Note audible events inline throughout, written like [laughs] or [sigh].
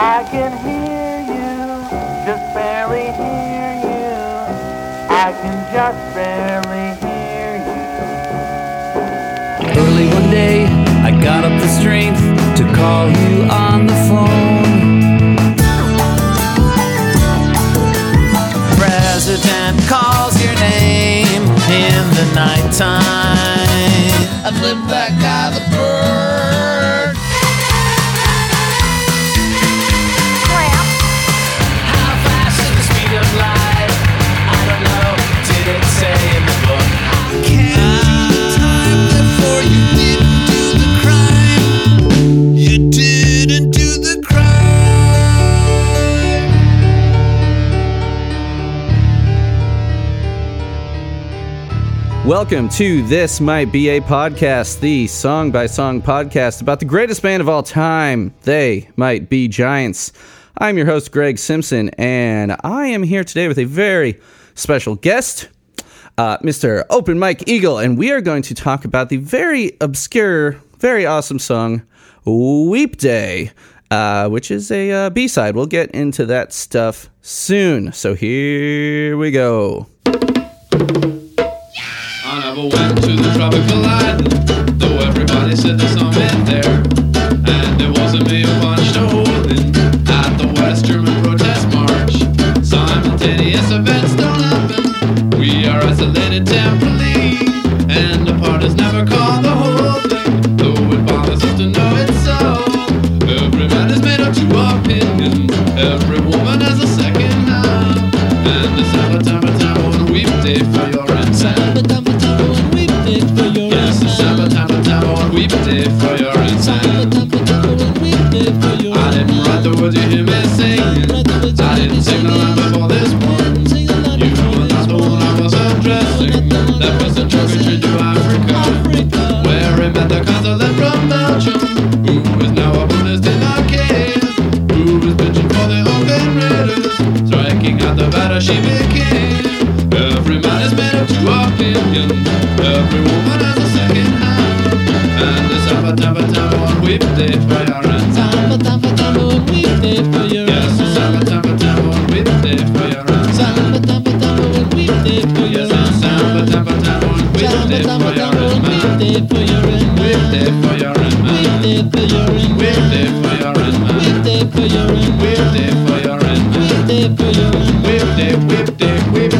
I can hear you, just barely hear you. I can just barely hear you. Early one day, I got up the strength to call you on the phone. President calls your name in the nighttime. I flip that guy the bird. Welcome to This Might Be a Podcast, the song by song podcast about the greatest band of all time. They might be giants. I'm your host, Greg Simpson, and I am here today with a very special guest, uh, Mr. Open Mike Eagle, and we are going to talk about the very obscure, very awesome song, Weep Day. Uh, which is a uh, B-side. We'll get into that stuff soon. So here we go. I never went to the tropical island, though everybody said there's some in there. And it wasn't me who punched a hole in at the West German protest march. Simultaneous events don't happen. We are isolated temporarily, and the part is never called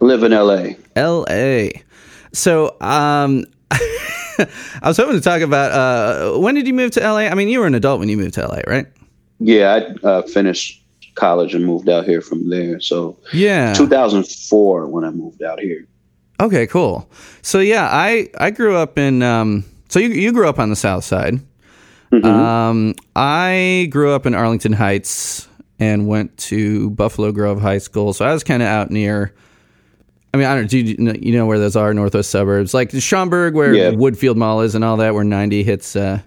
Live in LA. L.A. So um, [laughs] I was hoping to talk about uh, when did you move to L.A. I mean, you were an adult when you moved to L.A., right? Yeah, I uh, finished college and moved out here from there. So Yeah. 2004 when I moved out here. Okay, cool. So yeah, I I grew up in um so you you grew up on the south side. Um I grew up in Arlington Heights and went to Buffalo Grove High School. So I was kind of out near I mean, I don't do you know, you know where those are northwest suburbs like Schaumburg where Yeah. Woodfield Mall is and all that where 90 hits uh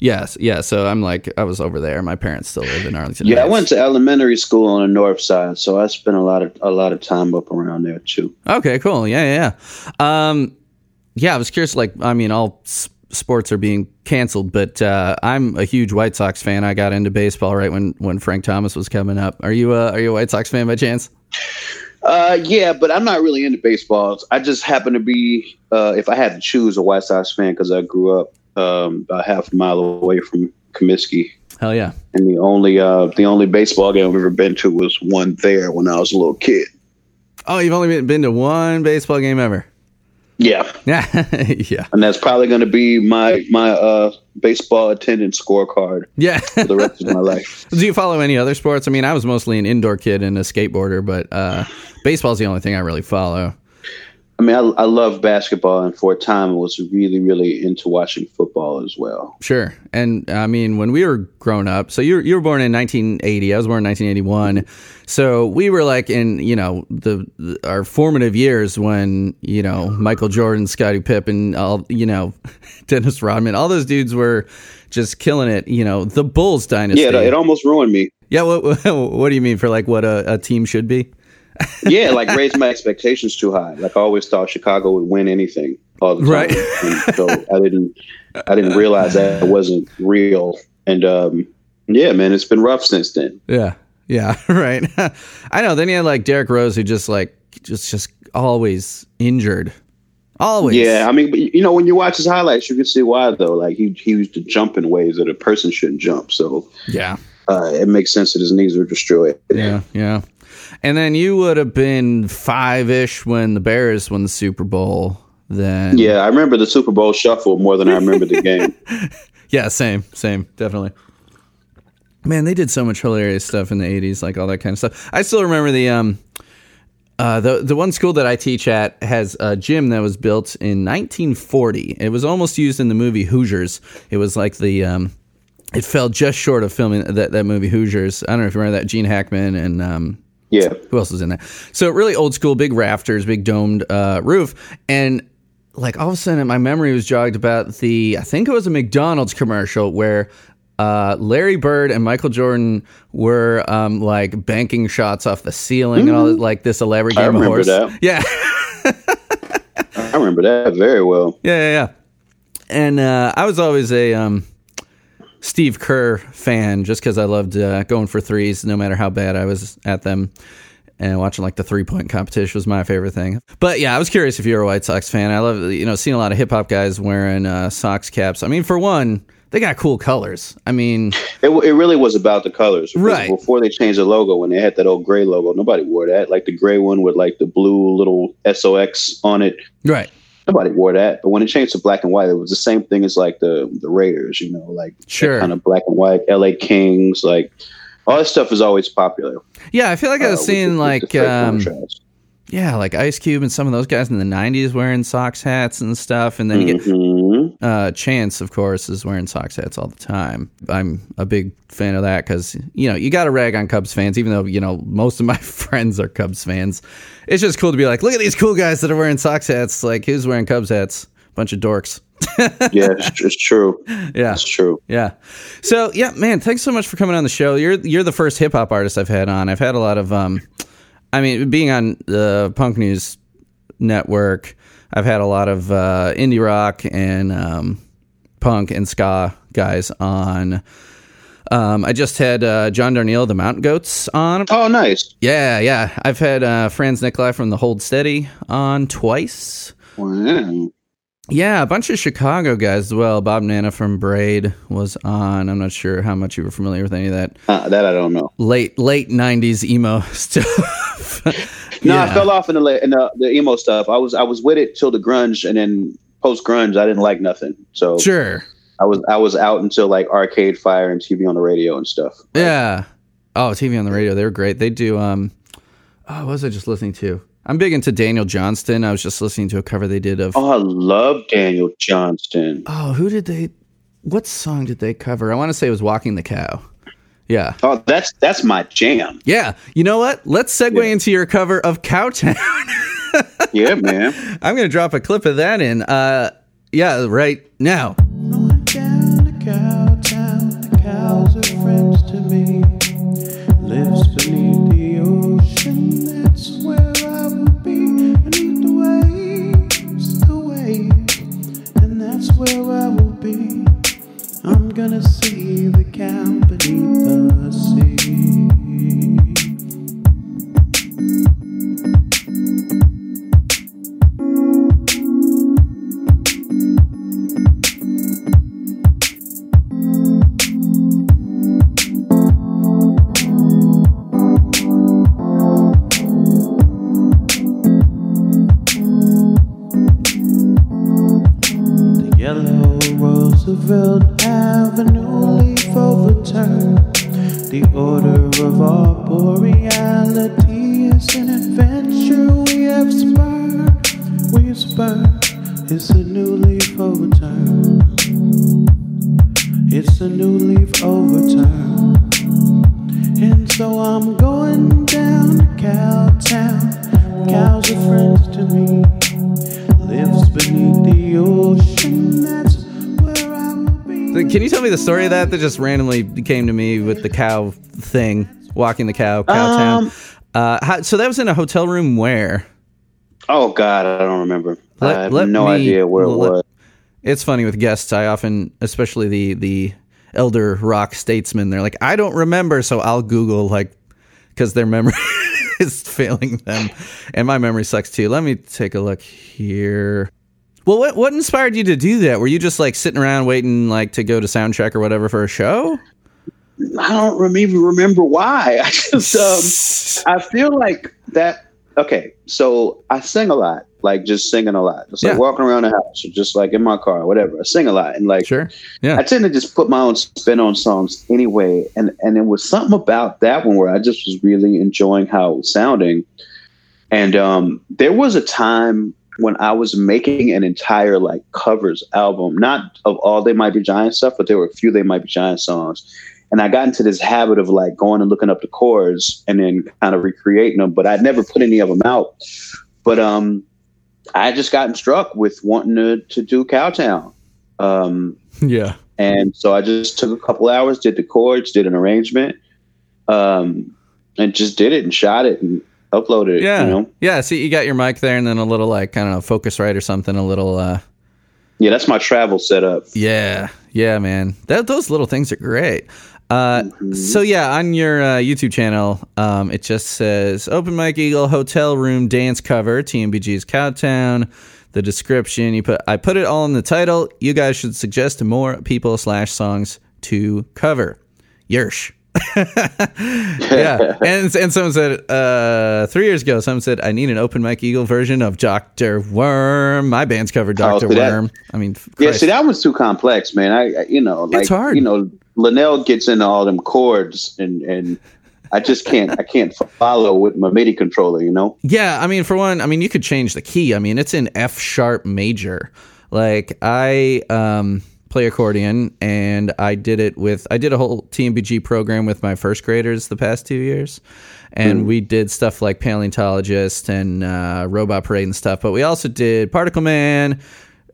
Yes, yeah, so I'm like I was over there. My parents still live in Arlington. Yeah, I went to elementary school on the north side, so I spent a lot of a lot of time up around there too. Okay, cool. Yeah, yeah, yeah. Um, yeah, I was curious. Like, I mean, all s- sports are being canceled, but uh, I'm a huge White Sox fan. I got into baseball right when when Frank Thomas was coming up. Are you uh, are you a White Sox fan by chance? Uh, yeah, but I'm not really into baseballs. I just happen to be, uh, if I had to choose, a White Sox fan because I grew up um, about half a mile away from Comiskey, Hell yeah. and the only uh, the only baseball game I've ever been to was one there when I was a little kid. Oh, you've only been, been to one baseball game ever. Yeah, Yeah, [laughs] yeah, and that's probably going to be my my uh, baseball attendance scorecard yeah. for the rest of my life. [laughs] Do you follow any other sports? I mean, I was mostly an indoor kid and a skateboarder, but uh, baseball's the only thing I really follow. I mean, I, I love basketball, and for a time, I was really, really into watching football as well. Sure. And I mean, when we were growing up, so you were, you were born in 1980. I was born in 1981. So we were like in, you know, the, the our formative years when, you know, Michael Jordan, Scottie Pippen, all, you know, [laughs] Dennis Rodman, all those dudes were just killing it, you know, the Bulls dynasty. Yeah, it, it almost ruined me. yeah. What, [laughs] what do you mean for like what a, a team should be? Yeah, like raised my expectations too high. Like I always thought Chicago would win anything all the time. Right. And so I didn't, I didn't realize that it wasn't real. And um, yeah, man, it's been rough since then. Yeah. Yeah. [laughs] Right. [laughs] I know. Then you had like Derrick Rose who just like, just, just always injured. Always. Yeah, I mean, but, you know, when you watch his highlights, you can see why though. Like he he used to jump in ways that a person shouldn't jump. So Yeah. uh, it makes sense that his knees were destroyed. Yeah, yeah. And then you would have been five ish when the Bears won the Super Bowl. Then Yeah, I remember the Super Bowl shuffle more than I remember the game. [laughs] yeah, same, same, definitely. Man, they did so much hilarious stuff in the '80s, like all that kind of stuff. I still remember the um, uh, the the one school that I teach at has a gym that was built in 1940. It was almost used in the movie Hoosiers. It was like the um, it fell just short of filming that that movie Hoosiers. I don't know if you remember that Gene Hackman and um, Yeah, who else was in that? So really old school, big rafters, big domed uh, roof, and like all of a sudden, my memory was jogged about the I think it was a McDonald's commercial where. Uh, Larry Bird and Michael Jordan were um, like banking shots off the ceiling and all like this elaborate I game of remember horse. that. Yeah, [laughs] I remember that very well. yeah, yeah, yeah. And uh, I was always a um, Steve Kerr fan just because I loved uh, going for threes, no matter how bad I was at them. And watching like the three point competition was my favorite thing. But yeah, I was curious if you're a White Sox fan. I love you know seeing a lot of hip hop guys wearing uh, Sox caps. I mean, for one, they got cool colors. I mean, It, it really was about the colors. Right. Before they changed the logo, when they had that old gray logo, nobody wore that. Like the gray one with like the blue little SOX on it. right? Nobody wore that. But when it changed to black and white, it was the same thing as like the the Raiders, you know, like Sure. kind of black and white, LA Kings, like all this stuff is always popular. Yeah, I feel like I uh, was with the- seeing with like um, contrast. Yeah, like Ice Cube and some of those guys in the '90s wearing socks hats and stuff, and then you get Mhm. uh, Chance, of course, is wearing socks hats all the time. I'm a big fan of that because you know you got to rag on Cubs fans, even though you know most of my [laughs] friends are Cubs fans. It's just cool to be like, look at these cool guys that are wearing socks hats. Like, who's wearing Cubs hats? Bunch of dorks. [laughs] yeah, it's, it's true. Yeah, It's true. yeah. So yeah, man, thanks so much for coming on the show. You're you're the first hip hop artist I've had on. I've had a lot of um, I mean, being on the Punk News Network, I've had a lot of uh, indie rock and um, punk and ska guys on. Um, I just had uh, John Darnielle, the Mountain Goats, on. Oh, nice. Yeah, yeah. I've had uh, Franz Nicolay from the Hold Steady on twice. Wow. Yeah, a bunch of Chicago guys as well. Bob Nanna from Braid was on. I'm not sure how much you were familiar with any of that Uh, that I don't know. late late '90s emo [laughs] stuff. No, Yeah. I fell off in the, in the the emo stuff. I was I was with it till the grunge, and then post grunge, I didn't like nothing. So Sure. I was I was out until like Arcade Fire and TV on the radio and stuff. Yeah. Oh, TV on the radio. They were great. They do. Um. Oh, what was I just listening to? I'm big into Daniel Johnston. I was just listening to a cover they did of. Oh, I love Daniel Johnston. Oh, who did they? What song did they cover? I want to say it was "Walking the Cow." Yeah. Oh, that's that's my jam. Yeah. You know what? Let's segue Yeah. into your cover of Cowtown. [laughs] Yeah, man. I'm going to drop a clip of that in. Uh, yeah, right now. Story of that that just randomly came to me with the cow thing, walking the cow, Cowtown? Um, uh, how, so that was in a hotel room where? Oh God, I don't remember. Let- I have no me- idea where it let- was. It's funny with guests. I often, especially the the elder rock statesmen, they're like, I don't remember, so I'll Google like because their memory [laughs] is failing them, and my memory sucks too. Let me take a look here. Well, what what inspired you to do that? Were you just like sitting around waiting like to go to sound check or whatever for a show? I don't even remember why. [laughs] I just um, I feel like that. Okay, so I sing a lot, like just singing a lot, just like Yeah. walking around the house, or just like in my car, whatever. I sing a lot, and like Sure. Yeah. I tend to just put my own spin on songs anyway, and and it was something about that one where I just was really enjoying how it was sounding, and um, there was a time when I was making an entire like covers album, not of all They Might Be Giant stuff, but there were a few They Might Be Giant songs, and I got into this habit of like going and looking up the chords and then kind of recreating them, but I'd never put any of them out, but um. I just gotten struck with wanting to, to do Cowtown. Um, [laughs] Yeah. and so I just took a couple hours, did the chords, did an arrangement, um, and just did it and shot it and uploaded it. Yeah. You know? Yeah. See, you got your mic there and then a little like, I don't know, Focusrite or something, a little, uh, Yeah, that's my travel setup. Yeah, yeah, man. That those little things are great. Uh, So yeah, on your uh, YouTube channel, um, it just says "Open Mike Eagle Hotel Room Dance Cover TMBG's Cowtown." The description you put, I put it all in the title. You guys should suggest more people slash songs to cover. Yersh. [laughs] yeah, and and someone said uh, three years ago, someone said I need an Open Mike Eagle version of Doctor Worm. My band's covered Doctor Oh, see that- Worm. I mean, Yeah, see, that one's too complex, man. I, I you know, like, It's hard. you know, Linnell gets into all them chords, and and I just can't, I can't follow with my MIDI controller. You know, Yeah, I mean, for one, I mean, you could change the key. I mean, it's in F sharp major. Like I um, play accordion, and I did it with I did a whole TMBG program with my first graders the past two years, and we did stuff like paleontologist and uh, robot parade and stuff. But we also did Particle Man,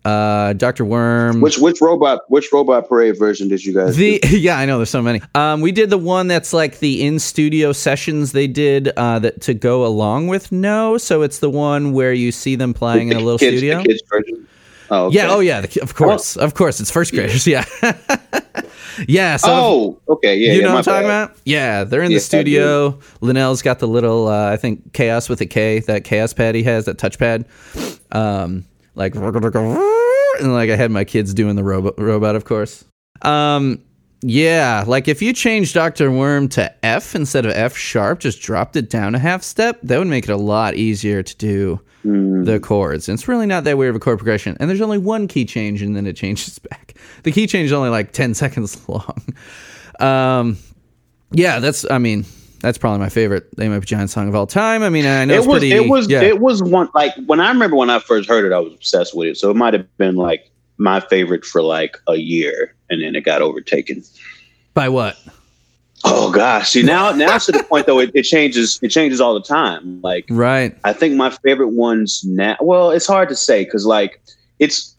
uh, Doctor Worm. which which robot, which robot parade version did you guys? The [laughs] yeah, I know there's so many. Um, we did the one that's like the in studio sessions they did uh, that to go along with No. So it's the one where you see them do? playing in a little kids, studio. The kids version. Oh, okay. Yeah. Oh yeah. Of course. Of course. It's first graders. [laughs] Yeah. yeah. So oh, okay, yeah, you know what I'm talking bad. about? Yeah, they're in Yeah, the studio. Linnell's got the little, uh, I think, chaos with a K, that Kaoss pad he has, that touchpad. Um, like, and like I had my kids doing the robot, robot of course. Um, yeah, like if you change Dr. Worm to F instead of F sharp, just dropped it down a half step, that would make it a lot easier to do the chords. And it's really not that weird of a chord progression. And there's only one key change and then it changes [laughs] back. The key change is only like 10 [laughs] seconds long. Um, yeah, that's, I mean, that's probably my favorite They Might Be Giant song of all time. I mean, I know it it's was pretty, it was yeah. it was one like when I remember when I first heard it, I was obsessed with it. So it might have been like my favorite for like a year, and then it got overtaken. by what? Oh gosh, see now now to the point though it, it changes it changes all the time. Like Right. I think my favorite ones now. Well, it's hard to say because like it's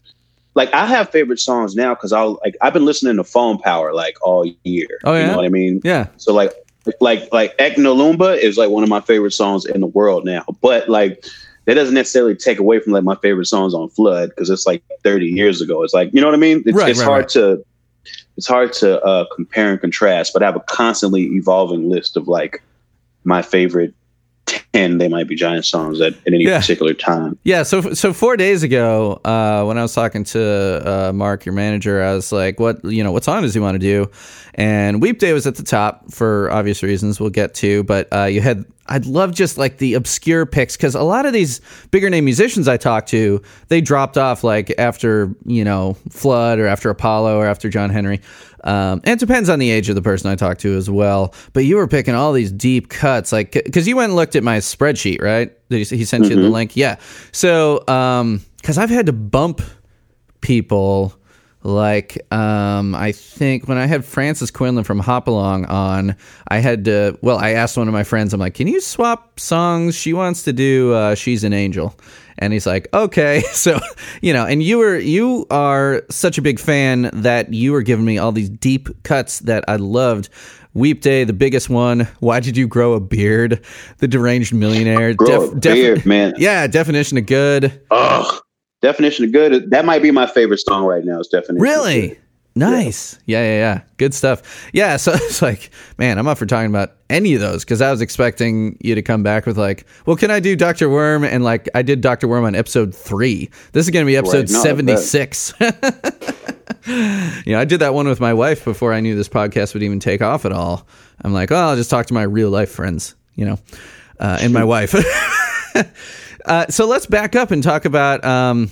like I have favorite songs now because I'll like I've been listening to Phone Power like all year. Oh, you yeah? know what I mean? Yeah. So like like like Eknolumba is like one of my favorite songs in the world now. But like that doesn't necessarily take away from like my favorite songs on Flood because it's like 30 years ago. It's like you know what I mean? It's, Right, it's right, hard right. to it's hard to uh, compare and contrast. But I have a constantly evolving list of like my favorite 10 they might be giant songs at, at any Yeah. particular time. Yeah, so so four days ago, uh, when I was talking to uh, Mark, your manager, I was like, "What you know, what song does he want to do?" And Weep Day was at the top for obvious reasons we'll get to, but uh, you had I'd love just like the obscure picks because a lot of these bigger name musicians I talked to, they dropped off like after you know Flood or after Apollo or after John Henry. Um, and it depends on the age of the person I talk to as well. But you were picking all these deep cuts, like because you went and looked at my spreadsheet, right? He, he sent you the link? Yeah. So, because I've had to bump people like um, I think when I had Frances Quinlan from Hop Along on, I had to. Well, I asked one of my friends. I'm like, "Can you swap songs? She wants to do uh, "She's an Angel," and he's like, "Okay." [laughs] So, you know, and you were you are such a big fan that you were giving me all these deep cuts that I loved. Weep Day, the biggest one. Why did you grow a beard? The deranged millionaire. Grow a beard, man. Yeah, definition of good. Oh, definition of good. That might be my favorite song right now. Is definition. Really? Nice. Yeah. yeah, yeah, Good stuff. Yeah, so [laughs] it's like, man, I'm up for talking about any of those because I was expecting you to come back with like, well, can I do Dr. Worm? And like, I did Dr. Worm on episode three. This is going to be episode Right. No, 76. [laughs] you know, I did that one with my wife before I knew this podcast would even take off at all. I'm like, oh, I'll just talk to my real life friends, you know, uh, and my wife. [laughs] uh, so let's back up and talk about. Um,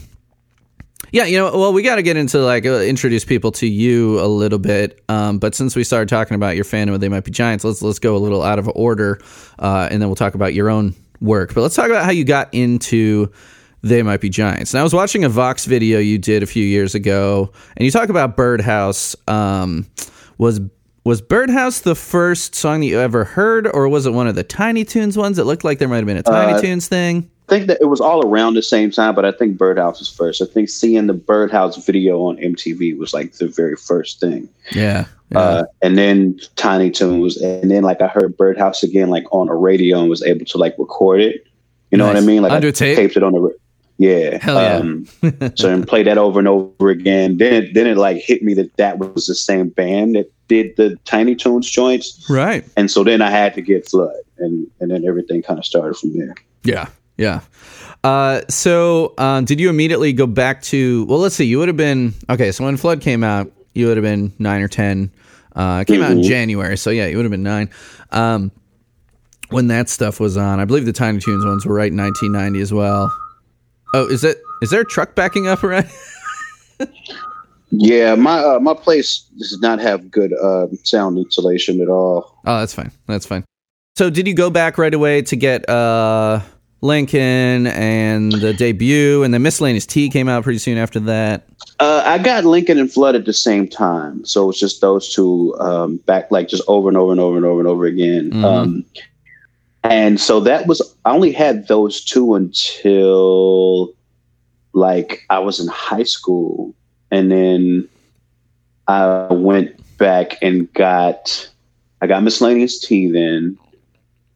yeah, you know, well, we got to get into like uh, introduce people to you a little bit. Um, but since we started talking about your fandom, of they might be giants. Let's let's go a little out of order, uh, and then we'll talk about your own work. But let's talk about how you got into they might be giants. And I was watching a Vox video you did a few years ago, and you talk about Birdhouse. Um, was was Birdhouse the first song that you ever heard, or was it one of the Tiny Toons ones? It looked like there might have been a Tiny Uh, Toons thing. I think that it was all around the same time, but I think Birdhouse was first. I think seeing the Birdhouse video on MTV was like the very first thing. Yeah. yeah. Uh, and then Tiny Toon was, and then like I heard Birdhouse again, like on a radio and was able to like record it. You know what I mean? Like Under I tape? taped it on the, yeah. Hell yeah. Um, [laughs] so and play that over and over again. Then it, then it like hit me that that was the same band that did the Tiny Toons joints. right. And so then I had to get Flood, and and then everything kind of started from there. Yeah, yeah. Uh, so, uh, did you immediately go back to? Well, let's see. You would have been okay. So when Flood came out, you would have been nine or ten. Uh, it came out in January, so yeah, you would have been nine. Um, when that stuff was on, I believe the Tiny Toons ones were right in 1990 as well. Oh, is it? Is there a truck backing up around? [laughs] Yeah, my uh, my place does not have good uh, sound insulation at all. Oh, that's fine. That's fine. So, did you go back right away to get uh, Lincoln and the debut, and then Miscellaneous T came out pretty soon after that? Uh, I got Lincoln and Flood at the same time, so it's just those two um, back, like just over and over and over and over and over again. Mhm. Um, and so that was I only had those two until like I was in high school, and then I went back and got I got miscellaneous T then.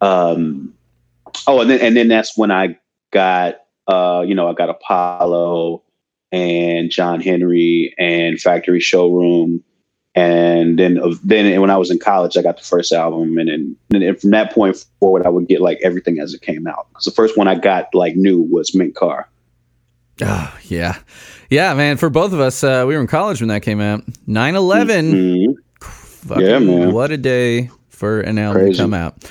Um, oh, and then and then that's when I got uh, you know I got Apollo and John Henry and Factory Showroom. And then, then when I was in college, I got the first album, and then, and then from that point forward, I would get like everything as it came out. Because the first one I got like new was Mink Car. Oh, yeah. Yeah, man. For both of us, uh, we were in college when that came out. 9 11. Mhm. Yeah, man. What a day for an album to come out.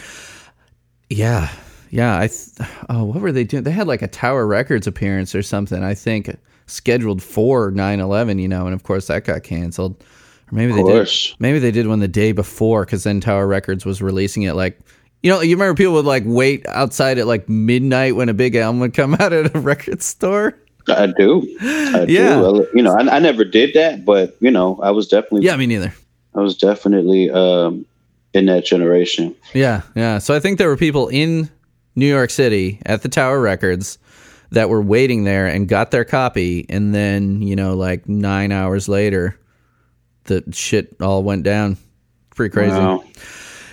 Yeah. Yeah. I th- oh, what were they doing? They had like a Tower Records appearance or something, I think, scheduled for 9 11, you know, and of course that got canceled. Or maybe they did. Maybe they did one the day before because then Tower Records was releasing it like. You know, you remember people would like wait outside at like midnight when a big album would come [laughs] out at a record store? I do. I Yeah. do. You know, I, I never did that, but you know, I was definitely, Yeah, me neither. I was definitely um, in that generation. Yeah, yeah. So I think there were people in New York City at the Tower Records that were waiting there and got their copy, and then you know, like nine hours later, the shit all went down. Pretty crazy. Wow.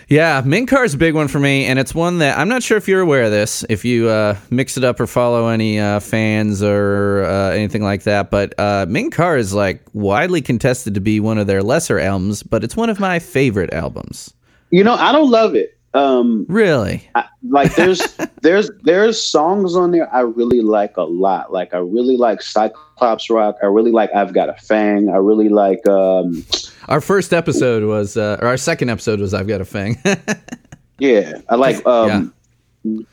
Yeah, is a big one for me, and it's one that I'm not sure if you're aware of this, if you uh, mix it up or follow any uh, fans or uh, anything like that. But uh, Mink Car is like widely contested to be one of their lesser albums, but it's one of my favorite albums. You know, I don't love it. Um, Really? I, like there's [laughs] there's there's songs on there I really like a lot. Like I really like Cyclops Rock. I really like I've Got a Fang. I really like um Our first episode was, uh, or our second episode was I've Got a Fang. [laughs] yeah, I like um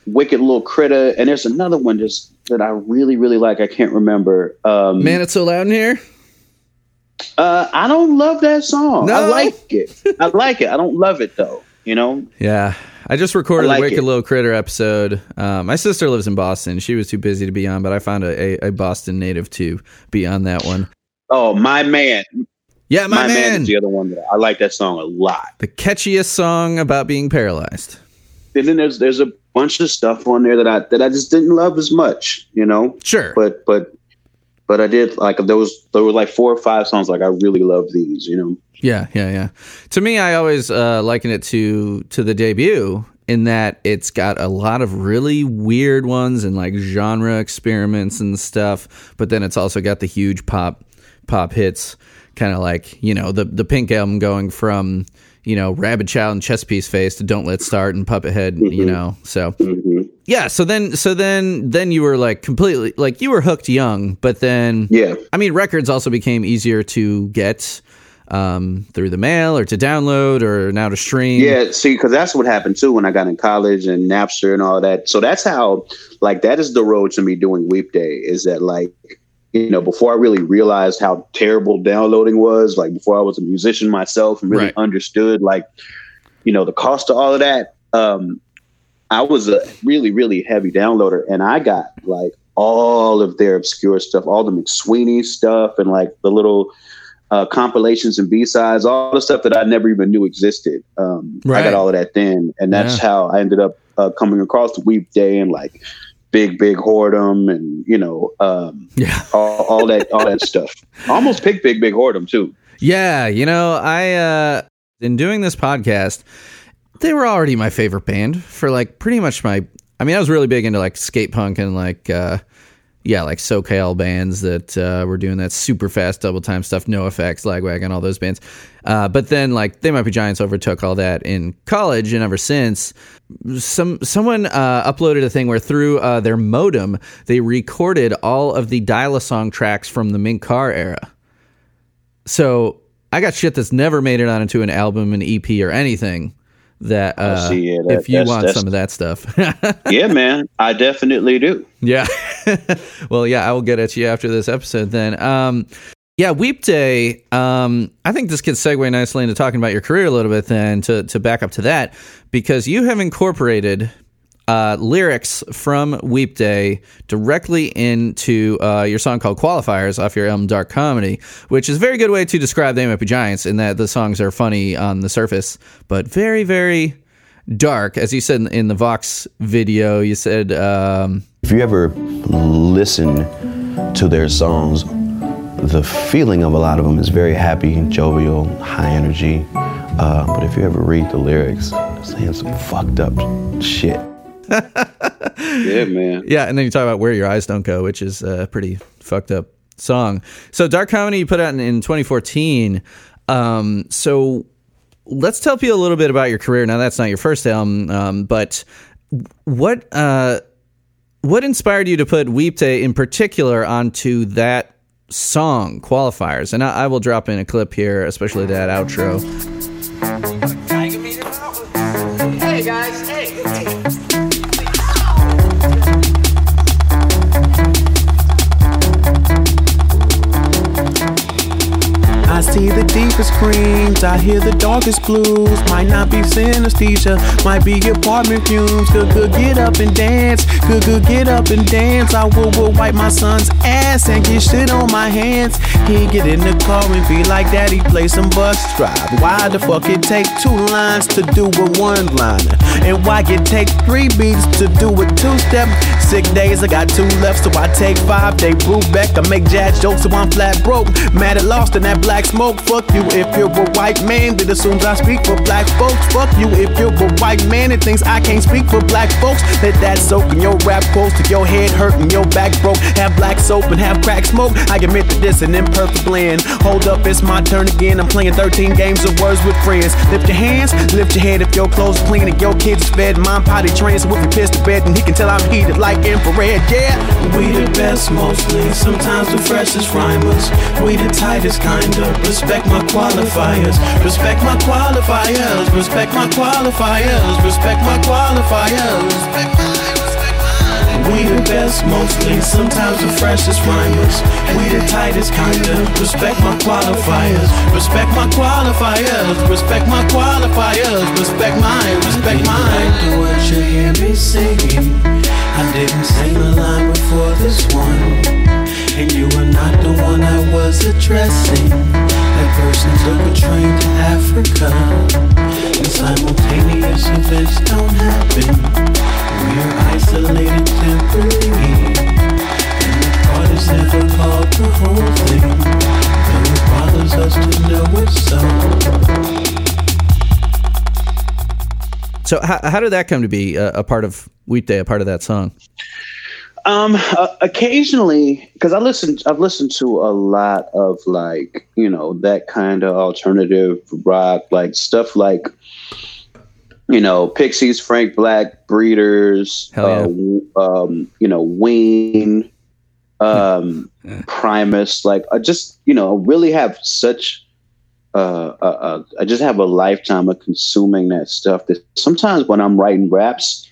Wicked Little Critta. And there's another one just that I really really like. I can't remember. Um Man, it's so loud in here. Uh, I don't love that song. I like it. I like it. I don't love it though. You know. Yeah. I just recorded I like the Wicked it. Little Critter episode. Uh, my sister lives in Boston. She was too busy to be on, but I found a, a, a Boston native to be on that one. Oh, my man. Yeah, my, My, man. man. is the other one that I like that song a lot. the catchiest song about being paralyzed. And then there's there's a bunch of stuff on there that I that I just didn't love as much. You know. Sure. But but but I did like those. There were like four or five songs like I really love these. You know. Yeah, yeah, yeah. To me, I always uh, liken it to to the debut in that it's got a lot of really weird ones and like genre experiments and stuff, but then it's also got the huge pop pop hits, kind of like you know the the Pink album going from you know Rabid Child and Chess Piece Face to Don't Let's Start and Puppet Head, you know. So hmm yeah, so then so then then you were like completely like you were hooked young, but then Yeah. I mean, records also became easier to get um, through the mail or to download or now to stream. Yeah, see, because that's what happened too when I got in college and Napster and all that. So that's how, like, that is the road to me doing Weep Day. Is that like, you know, before I really realized how terrible downloading was, like before I was a musician myself and really Right. understood, like, you know, the cost of all of that. Um, I was a really, really heavy downloader, and I got like all of their obscure stuff, all the McSweeney stuff, and like the little uh, compilations and B sides, all the stuff that I never even knew existed. Um, right. I got all of that then, and that's Yeah. how I ended up uh, coming across the Weep Day and like Big Big Whoredom and you know um, Yeah. all, all that all that stuff. I almost picked Big Big Whoredom too. Yeah, you know, I uh in doing this podcast, they were already my favorite band for like pretty much my I mean, I was really big into like skate punk and like uh yeah, like SoCal bands that uh, were doing that super fast double time stuff, NOFX, Lagwagon, all those bands. Uh, but then, like, They Might Be Giants overtook all that in college, and ever since, some someone uh, uploaded a thing where through uh, their modem they recorded all of the dial-a-song tracks from the Mink Car era. So I got shit that's never made it onto an album, an EP, or anything. That, uh, yeah, that- if you want some of that stuff, [laughs] yeah, man, I definitely do. yeah. [laughs] well, yeah, I will get at you after this episode then. Um, yeah, Weep Day. Um, I think this could segue nicely into talking about your career a little bit then to, to back up to that because you have incorporated uh, lyrics from Weep Day directly into uh, your song called Qualifiers off your album Dark Comedy, which is a very good way to describe the Be Giants in that the songs are funny on the surface, but very, very dark. As you said in, in the Vox video, you said. Um, If you ever listen to their songs, the feeling of a lot of them is very happy, jovial, high energy. Uh, but if you ever read the lyrics, saying some fucked up shit. [laughs] Yeah, man. Yeah, and then you talk about Where Your Eyes Don't Go, which is a pretty fucked up song. So Dark Comedy you put out in, in 2014. Um, so let's tell people a little bit about your career. Now that's not your first album, um, but what uh, what inspired you to put Weep Day in particular onto that song qualifiers? And I, I will drop in a clip here, especially that outro. Hey guys, see the deepest screams, I hear the darkest blues. Might not be synesthesia, might be apartment fumes. Good, good, get up and dance. Good, good, get up and dance. I will, will wipe my son's ass and get shit on my hands. He get in the car and be like, Daddy, play some bus drive. Why the fuck it take two lines to do a one liner? And why it take three beats to do a two step? Sick days, I got two left, so I take five. They root back, I make jazz jokes, so I'm flat broke. Mad at lost in that black smoke. Fuck you if you're a white man that assumes I speak for black folks. Fuck you if you're a white man that thinks I can't speak for black folks. Let that soak in your rap quotes to your head hurt and your back broke. Have black soap and have crack smoke. I admit that this an imperfect blend. Hold up, it's my turn again. I'm playing 13 games of words with friends. Lift your hands, lift your head if your clothes clean and your kids fed. Mine potty trained, so if you piss to bed, then he can tell I'm heated like infrared. Yeah, we the best mostly. Sometimes the freshest rhymers. We the tightest kind of. Respect my qualifiers. Respect my qualifiers. Respect my qualifiers. Respect my qualifiers. Respect my, respect. We the best mostly, sometimes the freshest rhymers. We the tightest kind of. Respect my qualifiers. Respect my qualifiers. Respect my qualifiers. Respect mine. Respect mine. The words you hear me singing. I didn't sing a line before this one. And you were not the one I was addressing. That person took a train to Africa. And simultaneous events don't happen. We're isolated temporarily. And the part is never called the whole thing. Though it bothers us to know it's so. So how, how did that come to be a, a part of Weep Day, a part of that song? Um, uh, occasionally, because I listen, I've listened to a lot of like you know that kind of alternative rock, like stuff like you know Pixies, Frank Black, Breeders, yeah. uh, um, you know Ween, um, Primus. Like I just you know really have such. Uh, uh, uh, I just have a lifetime of consuming that stuff. That sometimes when I'm writing raps,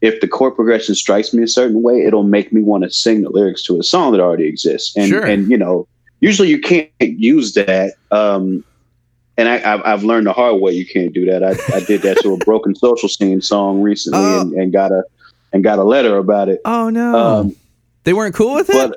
if the chord progression strikes me a certain way, it'll make me want to sing the lyrics to a song that already exists. And Sure. and you know, usually you can't use that. Um, and I, I've, I've learned the hard way you can't do that. I, I did that to a broken social scene song recently Oh. and, and got a and got a letter about it. Oh no, Um, they weren't cool with it. but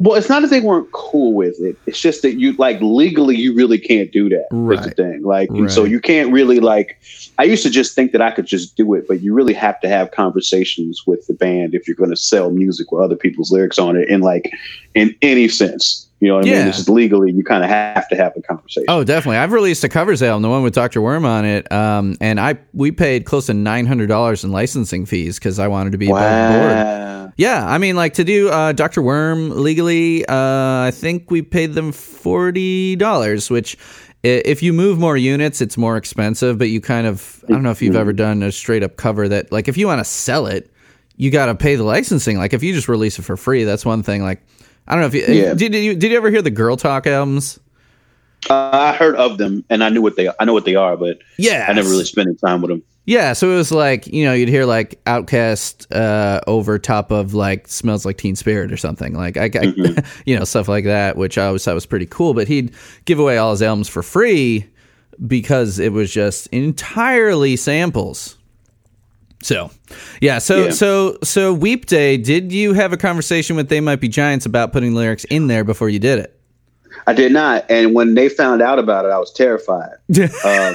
well, it's not that they weren't cool with it. It's just that you like legally you really can't do that. Is the thing. Like you- so you can't really like I used to just think that I could just do it, but you really have to have conversations with the band if you're going to sell music with other people's lyrics on it in like in any sense. You know what I Yeah. mean? This is legally you kind of have to have a conversation. Oh, definitely. I've released a covers album, the one with Dr. Worm on it, um, and I we paid close to nine hundred dollars in licensing fees because I wanted to be above board. Yeah, I mean, like to do uh, Dr. Worm legally, uh, I think we paid them forty dollars, which. If you move more units, it's more expensive, but you kind of, I don't know if you've ever done a straight up cover that, like, if you want to sell it, you got to pay the licensing. Like, if you just release it for free, that's one thing. Like, I don't know if you, Yeah. did, you, did you ever hear the Girl Talk albums? Uh, I heard of them and I knew what they I know what they are, but Yeah. I never really spent any time with them. Yeah, so it was like you know you'd hear like OutKast uh, over top of like "Smells Like Teen Spirit" or something like I, I [laughs] you know stuff like that, which I always thought was pretty cool. But he'd give away all his albums for free because it was just entirely samples. So, yeah, so Yeah. so so Weep Day. Did you have a conversation with They Might Be Giants about putting lyrics in there before you did it? I did not, and when they found out about it, I was terrified. [laughs] Um,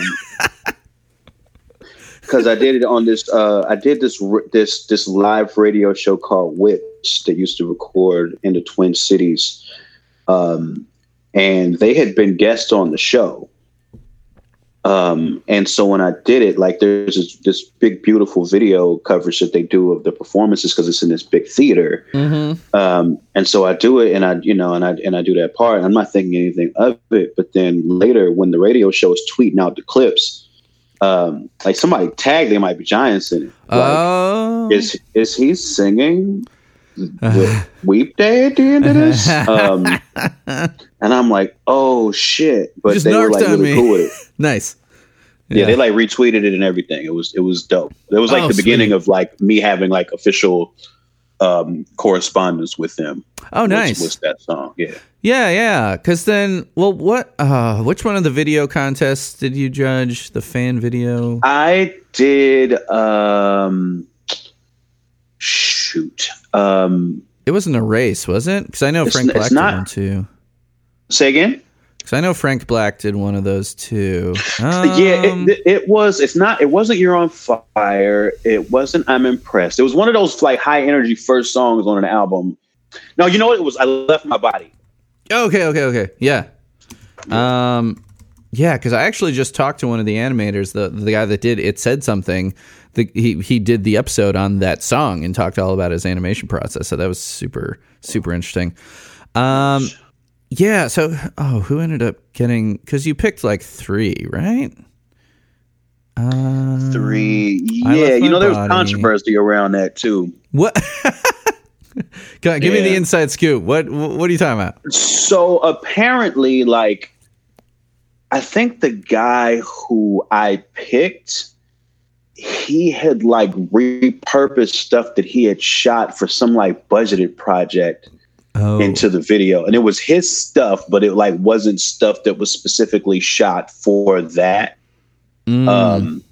because I did it on this. Uh, I did this this this live radio show called Wits that used to record in the Twin Cities, um, and they had been guests on the show. Um, and so when I did it, like there's this, this big beautiful video coverage that they do of the performances because it's in this big theater. Mm-hmm. Um, and so I do it, and I, you know, and I and I do that part. And I'm not thinking anything of it, but then later, when the radio show is tweeting out the clips, um, like somebody tagged "They Might Be Giants" in it. Like, Oh, is is he singing [laughs] Weep Day at the end of this? [laughs] Um, and I'm like, oh shit! But Just they were like really me. cool with it. Nice. Yeah. they like retweeted it and everything. It was it was dope. It was like Oh, the beginning of like me having like official um correspondence with them. Oh, nice. Was, that song? Yeah. Yeah, yeah. Because then, well, what? Uh, which one of the video contests did you judge? The fan video? I did um shoot. Um It wasn't a race, was it? Because I know Frank Black not. too. say again? Because I know Frank Black did one of those too. [laughs] yeah, Um, it, it was. It's not. It wasn't. You're on fire. It wasn't. I'm impressed. It was one of those like high energy first songs on an album. No, you know what? It was. I left my body. Okay, okay, okay. Yeah. Um, yeah, because I actually just talked to one of the animators, the the guy that did it said something. The, he he did the episode on that song and talked all about his animation process. So that was super super interesting. Um, yeah. So oh, who ended up getting? Because you picked like three, right? Uh, Three. Yeah, you know there was Body. controversy around that too. What? [laughs] Give me the Yeah. inside scoop. What what are you talking about? So apparently, like, I think the guy who I picked he had like repurposed stuff that he had shot for some like budgeted project Oh, into the video and it was his stuff but it like wasn't stuff that was specifically shot for that mm, um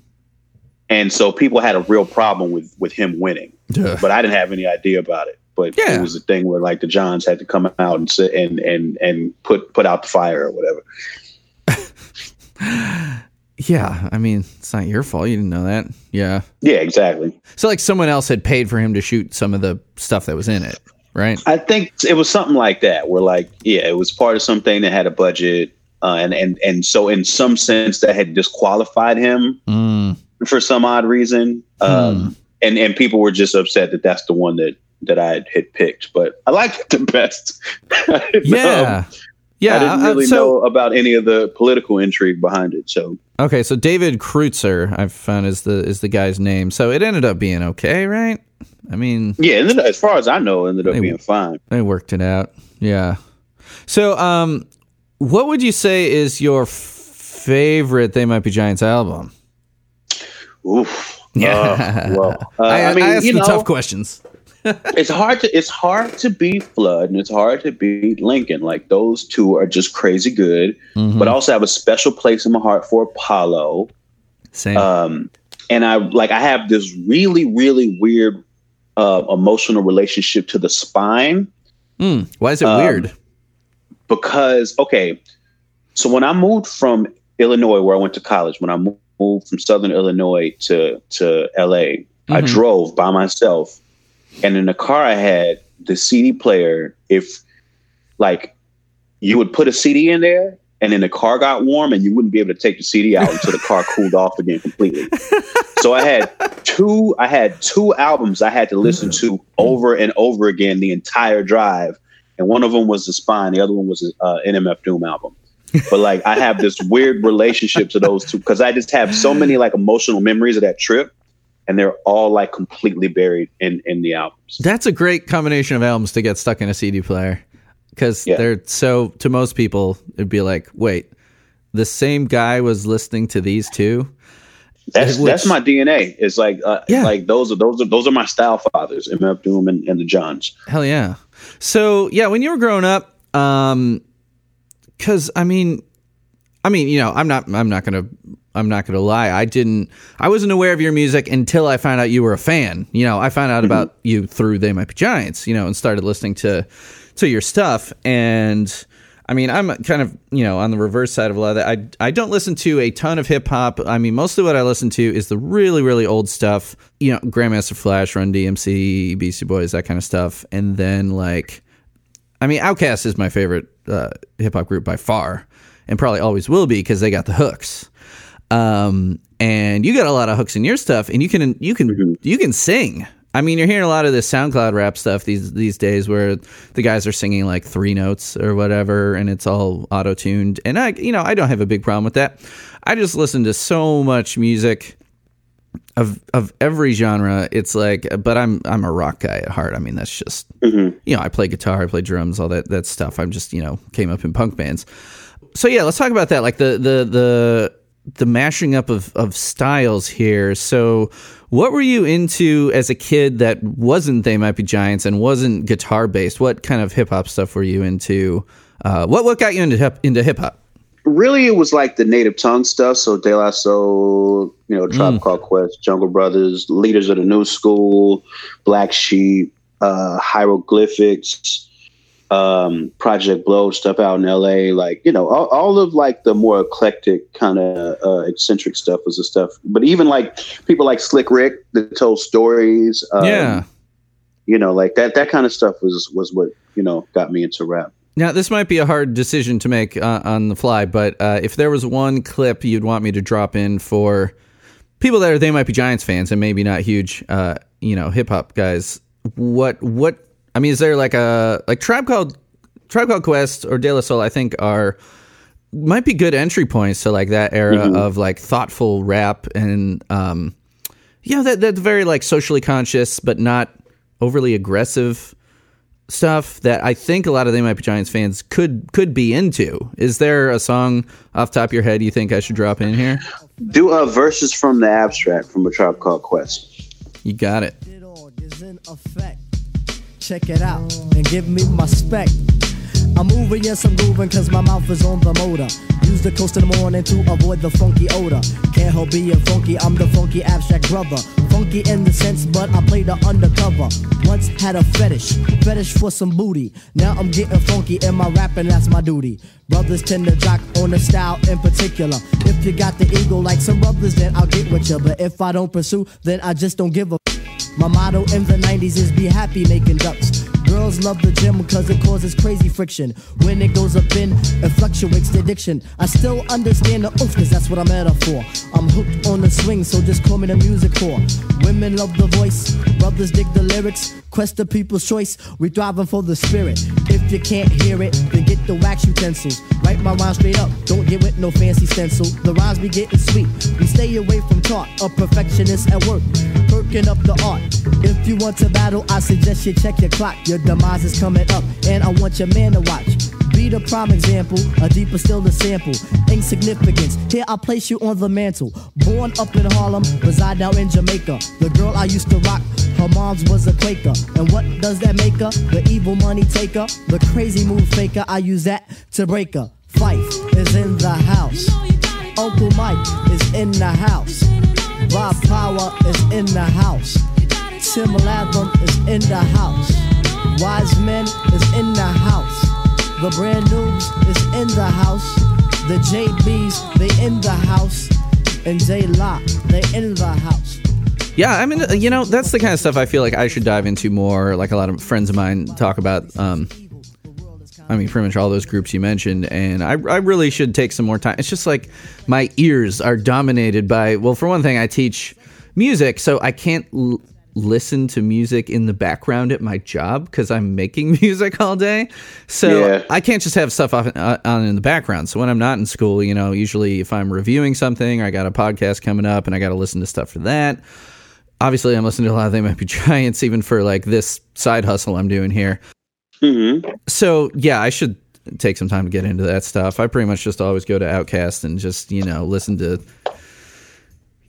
and so people had a real problem with with him winning but i didn't have any idea about it but Yeah. it was a thing where like the johns had to come out and sit and and and put put out the fire or whatever [laughs] yeah. I mean, it's not your fault. You didn't know that. Yeah. yeah exactly So like someone else had paid for him to shoot some of the stuff that was in it, right? I think it was something like that, where like, yeah, it was part of something that had a budget, uh, and and and so in some sense that had disqualified him Mm, for some odd reason, um, and and people were just upset that that's the one that that I had picked, but I liked it the best. [laughs] Didn't know- yeah. I didn't uh, really so, know about any of the political intrigue behind it, so Okay, so David Kreutzer, I've found is the is the guy's name. So it ended up being okay, right? I mean, yeah. And then, as far as I know, it ended up They- being fine. they worked it out. Yeah. So, um, what would you say is your favorite They Might Be Giants album? Oof. [laughs] Yeah. Uh, well, uh, I, I, mean, I asked you know, tough questions. It's hard to it's hard to beat Flood and it's hard to beat Lincoln. Like those two are just crazy good, Mm-hmm. but I also have a special place in my heart for Apollo. Same. Um, and I like I have this really really weird uh, emotional relationship to the spine Mm, why is it um, weird? because okay, so when I moved from Illinois, where I went to college, when I moved from Southern Illinois to to LA, I Mhm. drove by myself, and in the car I had the CD player. If like you would put a CD in there, and then the car got warm, and you wouldn't be able to take the CD out until the car cooled off again completely. So I had two. I had two albums I had to listen to over and over again the entire drive, and one of them was the Spine. The other one was uh, NMF Doom album. But like I have this weird relationship to those two because I just have so many like emotional memories of that trip, and they're all like completely buried in in the albums. That's a great combination of albums to get stuck in a CD player because Yeah. they're so to most people it'd be like, wait, the same guy was listening to these two. That's Which- that's my DNA. It's like uh, Yeah. like those are those are those are my style fathers, MF Doom and, and the Johns. Hell yeah. So yeah, when you were growing up, um, because I mean, I mean, you know, I'm not, I'm not gonna, I'm not gonna lie. I didn't, I wasn't aware of your music until I found out you were a fan. You know, I found out about you through They Might Be Giants. You know, and started listening to, to your stuff. And I mean, I'm kind of, you know, on the reverse side of a lot of that. I, I don't listen to a ton of hip hop. I mean, mostly what I listen to is the really, really old stuff. You know, Grandmaster Flash, Run DMC, Beastie Boys, that kind of stuff. And then like. I mean, Outkast is my favorite uh, hip hop group by far, and probably always will be because they got the hooks. Um, and you got a lot of hooks in your stuff, and you can you can you can sing. I mean, you're hearing a lot of this SoundCloud rap stuff these these days, where the guys are singing like three notes or whatever, and it's all auto tuned. And I, you know, I don't have a big problem with that. I just listen to so much music of of every genre. It's like, but I'm I'm a rock guy at heart. I mean, that's just you know, I play guitar, I play drums, all that that stuff. I'm just you know came up in punk bands. So yeah, let's talk about that. Like the the the the mashing up of of styles here. So what were you into as a kid that wasn't They Might Be Giants and wasn't guitar based? What kind of hip hop stuff were you into? Uh, what what got you into hip into hip hop? really it was like the native tongue stuff. So De La Soul, you know, Tribe Mm. Called Quest, Jungle Brothers, Leaders of the New School, Black Sheep, uh, Hieroglyphics, um, Project Blowed stuff out in LA. Like, you know, all, all of like the more eclectic kind of uh, eccentric stuff was the stuff. But even like people like Slick Rick that told stories. Um, yeah. You know, like that, that kind of stuff was, was what, you know, got me into rap. Now, this might be a hard decision to make uh, on the fly, but uh, if there was one clip you'd want me to drop in for people that are they might be Giants fans and maybe not huge, uh, you know, hip hop guys, what what I mean, is there like a like Tribe Called Tribe Called Quest or De La Soul? I think are might be good entry points to like that era of like thoughtful rap and um, you know that that's very like socially conscious but not overly aggressive stuff that I think a lot of They Might Be Giants fans could could be into. Is there a song off the top of your head you think I should drop in here? Do a verses from the abstract from a tribe called Quest. You got it. Check it out and give me my spec. I'm moving, yes, I'm grooving, cause my mouth is on the motor. Use the coast in the morning to avoid the funky odor. Can't help being funky, I'm the funky abstract brother. Funky in the sense, but I play the undercover. Once had a fetish, fetish for some booty. Now I'm getting funky in my rapping, that's my duty. Brothers tend to jock on the style in particular. If you got the ego like some brothers, then I'll get with ya. But if I don't pursue, then I just don't give a my motto in the 90s is be happy making ducks. Girls love the gym because it causes crazy friction. When it goes up in, it fluctuates the addiction. I still understand the oof, cause that's what I'm at for. I'm hooked on the swing, so just call me the music whore. Women love the voice, brothers dig the lyrics. Quest the people's choice, we thriving for the spirit. If you can't hear it, then get the wax utensils. Write my rhyme straight up, don't get with no fancy stencil. The rhymes be getting sweet, we stay away from talk. A perfectionist at work, perking up the art. If you want to battle, I suggest you check your clock. Your demise is coming up, and I want your man to watch. Be the prime example, a deeper still the sample. Insignificance, here I place you on the mantle. Born up in Harlem, reside now in Jamaica. The girl I used to rock, her mom's was a Quaker. And what does that make her? The evil money taker, the crazy move faker. I use that to break her. Phife is in the house. Uncle Mike is in the house. Bob Power is in the house. Tim Latham is in the house. Wise Men is in the house. The brand news is in the house. The JBs, they in the house. And J Lock, they in the house. Yeah, I mean, uh, you know, that's the kind of stuff I feel like I should dive into more. Like a lot of friends of mine talk about. Um, I mean, pretty much all those groups you mentioned, and I, I really should take some more time. It's just like my ears are dominated by. Well, for one thing, I teach music, so I can't listen to music in the background at my job because I'm making [laughs] music all day. So Yeah. I can't just have stuff off, uh, on in the background. So when I'm not in school, you know, usually if I'm reviewing something or I got a podcast coming up and I got to listen to stuff for that. Obviously, I'm listening to a lot of They Might Be [laughs] Giants, even for like this side hustle I'm doing here. Mm-hmm. So yeah, I should take some time to get into that stuff. I pretty much just always go to OutKast and just you know listen to,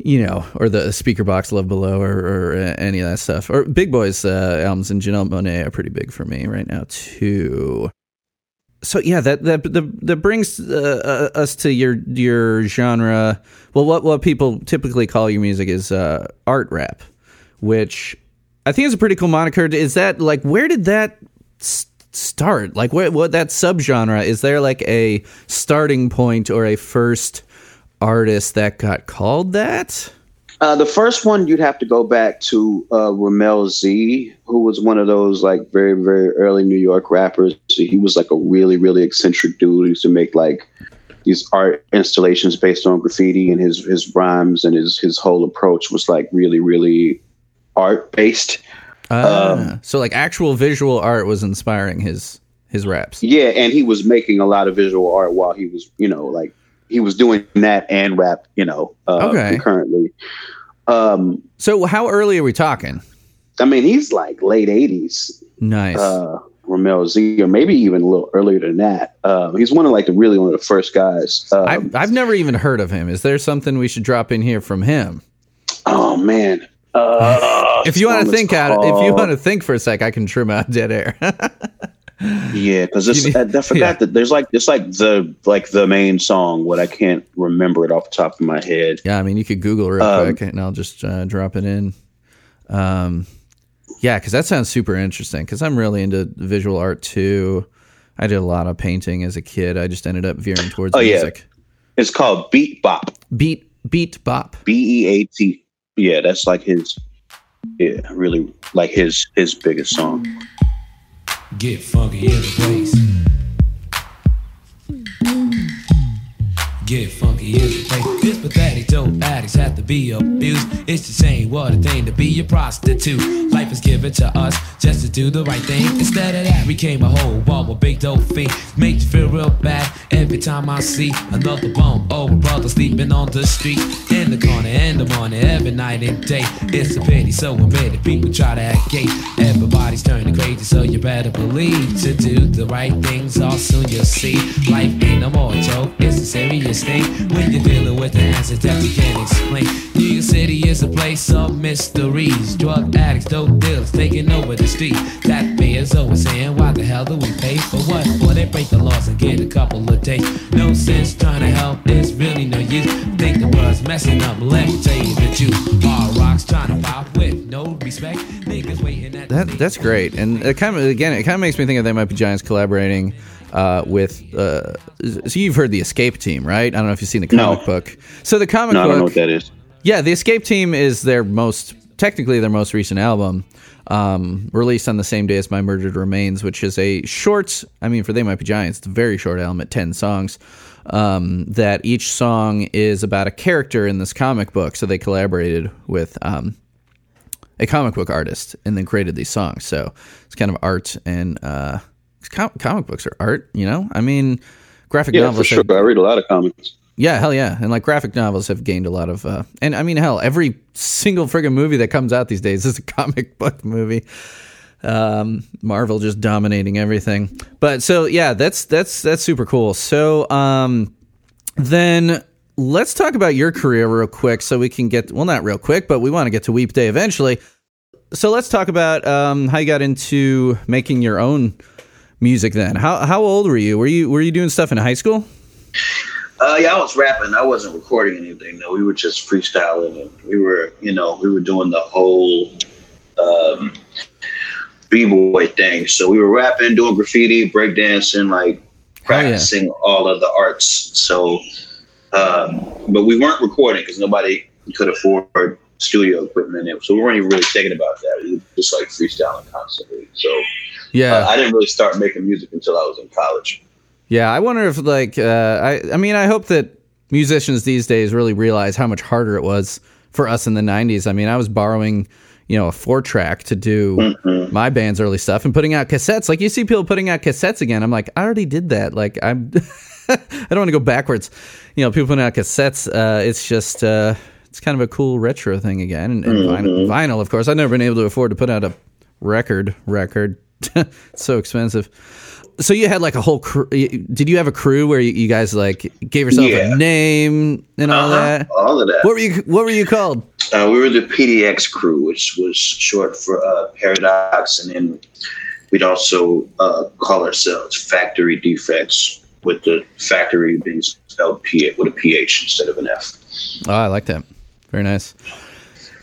you know, or the Speakerboxxx Love Below or, or uh, any of that stuff. Or Big Boi's uh, albums and Janelle Monáe are pretty big for me right now too. So yeah, that that that, that brings uh, uh, us to your your genre. Well, what what people typically call your music is uh, art rap, which I think is a pretty cool moniker. Is that like where did that start? Like what what that subgenre is there like a starting point or a first artist that got called that? Uh, the first one you'd have to go back to uh, Rammellzee, who was one of those like very very early New York rappers. So he was like a really really eccentric dude. He used to make like these art installations based on graffiti, and his his rhymes and his his whole approach was like really really art based. Ah, so like actual visual art was inspiring his his raps. Yeah, and he was making a lot of visual art while he was, you know, like he was doing that and rap, you know, uh, Okay. concurrently. Um, So how early are we talking? I mean, he's like late '80s, Nice. uh, Rammellzee, or maybe even a little earlier than that. Um, he's one of like the really one of the first guys. Um, I've, I've never even heard of him. Is there something we should drop in here from him? oh man, uh, [laughs] If you want to think out, if you want to think for a sec, I can trim out dead air. [laughs] yeah, because I, I forgot yeah. that there's like it's like the like the main song, what I can't remember it off the top of my head. yeah, I mean, you could Google real Um, quick, and I'll just uh, drop it in. Um, yeah, because that sounds super interesting. Because I'm really into visual art too. I did a lot of painting as a kid. I just ended up veering towards Oh, yeah. music. It's called Beat Bop. Beat, beat, bop. B E A T. Yeah, that's like his. Yeah, really like his his biggest song. Get funky in the place. Get funky in the place. This pathetic dope addicts have to be abused. It's the same what a thing to be a prostitute. Life is given to us just to do the right thing. Instead of that, we came a whole ball with big dope fiend. Make you feel real bad every time I see another bum a brother sleeping on the street. In the corner, in the morning, every night and day. It's a pity, so it. People try to act gay. Everybody's turning crazy, so you better believe to do the right things. All soon you'll see. Life ain't no more joke, it's a serious thing. When you're dealing with the answer that you can't explain. New York City is a place of mysteries. Drug addicts, dope dealers taking over the street. That bears always saying, why the hell do we pay for what? Well, they break the laws and get a couple of days. No sense trying to help, it's really no use. Think the world's messing up, let me tell you the truth. All rocks trying to pop with no respect. Niggas waiting at That that's great, and it kind of again, it kind of makes me think of they might be Giants collaborating uh, with. Uh, so you've heard the Escape Team, right? I don't know if you've seen the comic No. book. So the comic No, I book, don't know what that is. yeah, the Escape Team is their most technically their most recent album, um, released on the same day as My Murdered Remains, which is a short. I mean, for They Might Be Giants, it's a very short album at ten songs. Um, that each song is about a character in this comic book. So they collaborated with um, a comic book artist and then created these songs. So it's kind of art and uh, com- comic books are art. You know, I mean, graphic Yeah, novels. for sure. have- I read a lot of comics. yeah, hell yeah. And like graphic novels have gained a lot of uh and I mean hell, every single friggin' movie that comes out these days is a [laughs] comic book movie. Um Marvel just dominating everything. But so yeah, that's that's that's super cool. So um then let's talk about your career real quick so we can get well not real quick, but we want to get to Weep Day eventually. So let's talk about um how you got into making your own music then. How how old were you? Were you were you doing stuff in high school? Uh, yeah, I was rapping. I wasn't recording anything. though. we were just freestyling, and we were, you know, we were doing the whole um, b boy thing. So we were rapping, doing graffiti, breakdancing, like Hell yeah. practicing all of the arts. So, um, but we weren't recording because nobody could afford studio equipment. So we weren't even really thinking about that. We were just like freestyling constantly. So Yeah. uh, I didn't really start making music until I was in college. Yeah, I wonder if like uh, I I mean I hope that musicians these days really realize how much harder it was for us in the 90s. I mean, I was borrowing, you know, a 4-track to do my band's early stuff and putting out cassettes. Like you see people putting out cassettes again. I'm like, I already did that. Like I'm [laughs] I don't want to go backwards. You know, people putting out cassettes uh it's just uh it's kind of a cool retro thing again and, and vinyl, vinyl of course. I've never been able to afford to put out a record record. [laughs] so expensive. So you had like a whole crew. Did you have a crew where you, you guys like gave yourself Yeah. a name and all Uh-huh, that? all of that. What were you What were you called? Uh, we were the PDX crew, which was short for uh, Paradox, and then we'd also uh, call ourselves Factory Defects, with the factory being spelled P with a PH instead of an F. Oh, I like that. Very nice.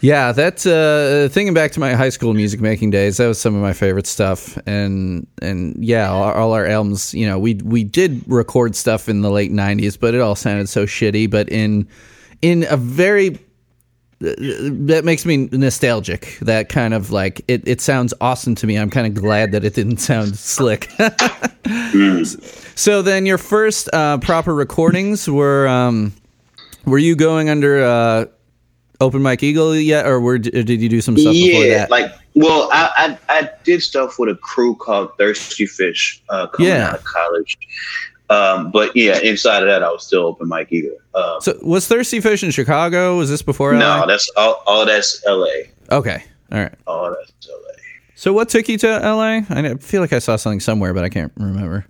Yeah, that uh, thinking back to my high school music making days, that was some of my favorite stuff. And and yeah, all, all our albums, you know, we we did record stuff in the late '90s, but it all sounded so shitty. But in in a very uh, that makes me nostalgic. That kind of like it, it sounds awesome to me. I'm kind of glad that it didn't sound slick. [laughs] so then, your first uh, proper recordings were um, were you going under uh, Open Mike Eagle yet, or were, or did you do some stuff before yeah, that? like well, I, I I did stuff with a crew called Thirsty Fish uh, coming Yeah. out of college. Um, but yeah, inside of that, I was still open Mike Eagle. Um, so was Thirsty Fish in Chicago? Was this before? no, that's all. All that's L.A. Okay, all right. All that's L.A. So what took you to LA? I feel like I saw something somewhere, but I can't remember.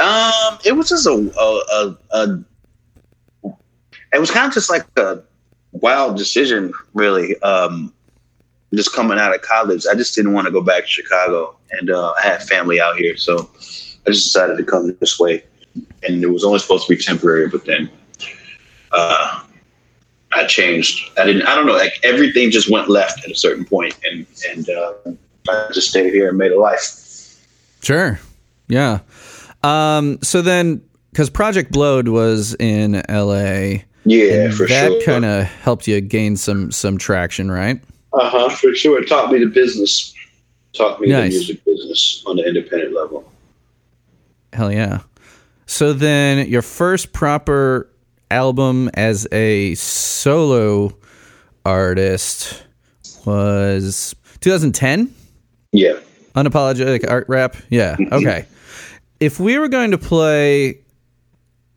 Um, it was just a, a, a, a it was kind of just like a wild decision, really. Um, just coming out of college, I just didn't want to go back to Chicago, and uh, I had family out here, so I just decided to come this way. And it was only supposed to be temporary, but then uh, I changed. I didn't. I don't know. Like everything just went left at a certain point, and and uh, I just stayed here and made a life. Sure. Yeah. Um, so then, because Project Blowed was in LA, Yeah, and for that sure. That kind of helped you gain some some traction, right? Uh huh. For sure, it taught me the business. Taught me Nice. the music business on the independent level. Hell yeah. So then, your first proper album as a solo artist was 2010. Yeah. Unapologetic art rap. Yeah. Okay. if we were going to play,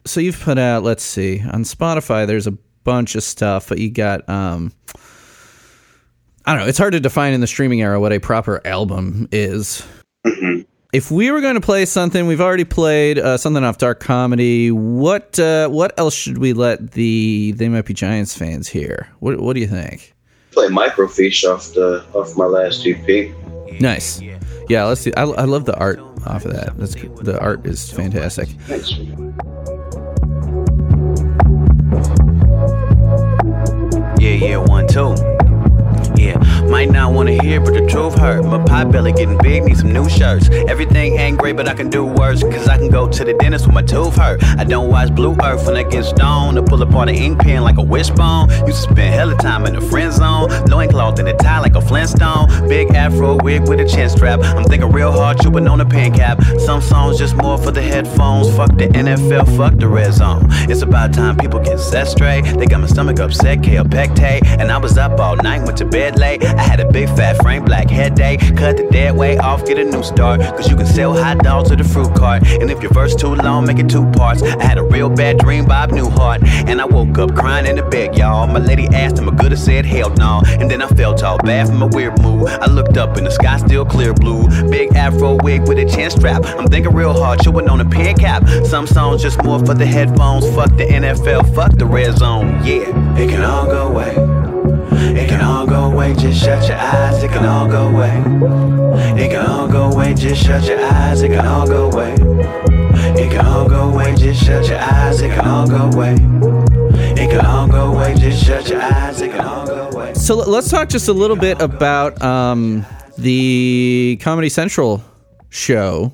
so you've put out. Let's see on Spotify. There's a bunch of stuff, but you got um, I don't know. It's hard to define in the streaming era what a proper album is. hmm If we were going to play something, we've already played uh, something off Dark Comedy. What uh, what else should we let the They Might Be Giants fans hear? What What do you think? Play microfiche off the off my last EP. Nice. Yeah, let's see. I, I love the art off of that. That's the art is fantastic. Thanks. Yeah, yeah, one, two. Might not wanna hear, but the truth hurt. My pie belly getting big, need some new shirts. Everything ain't great, but I can do worse. Cause I can go to the dentist when my tooth hurt. I don't watch Blue Earth when I get stoned. To pull apart an ink pen like a wishbone. Used to spend hella time in the friend zone. Loincloth in a tie like a Flintstone. Big afro wig with a chin strap. I'm thinking real hard, chewing on a pen cap. Some songs just more for the headphones. Fuck the NFL, fuck the red zone. It's about time people get set straight. They got my stomach upset, Kaopectate. And I was up all night, went to bed late. I had a big fat frame, black head day. Cut the dead weight off, get a new start. Cause you can sell hot dogs to the fruit cart. And if your verse too long, make it two parts. I had a real bad dream, Bob Newhart. And I woke up crying in the bed, y'all. My lady asked him, I have said hell no. And then I felt all bad from a weird mood. I looked up and the sky still clear blue. Big afro wig with a chin strap. I'm thinking real hard, chewing on a pen cap. Some songs just more for the headphones. Fuck the NFL, fuck the red zone. Yeah, it can all go away. It can all go away, just shut your eyes, it can all go away. It can all go away, just shut your eyes, it can all go away. It can all go away, just shut your eyes, it can all go away. It can all go away, just shut your eyes, it can all go away. So let's talk just a little bit about um, the Comedy Central show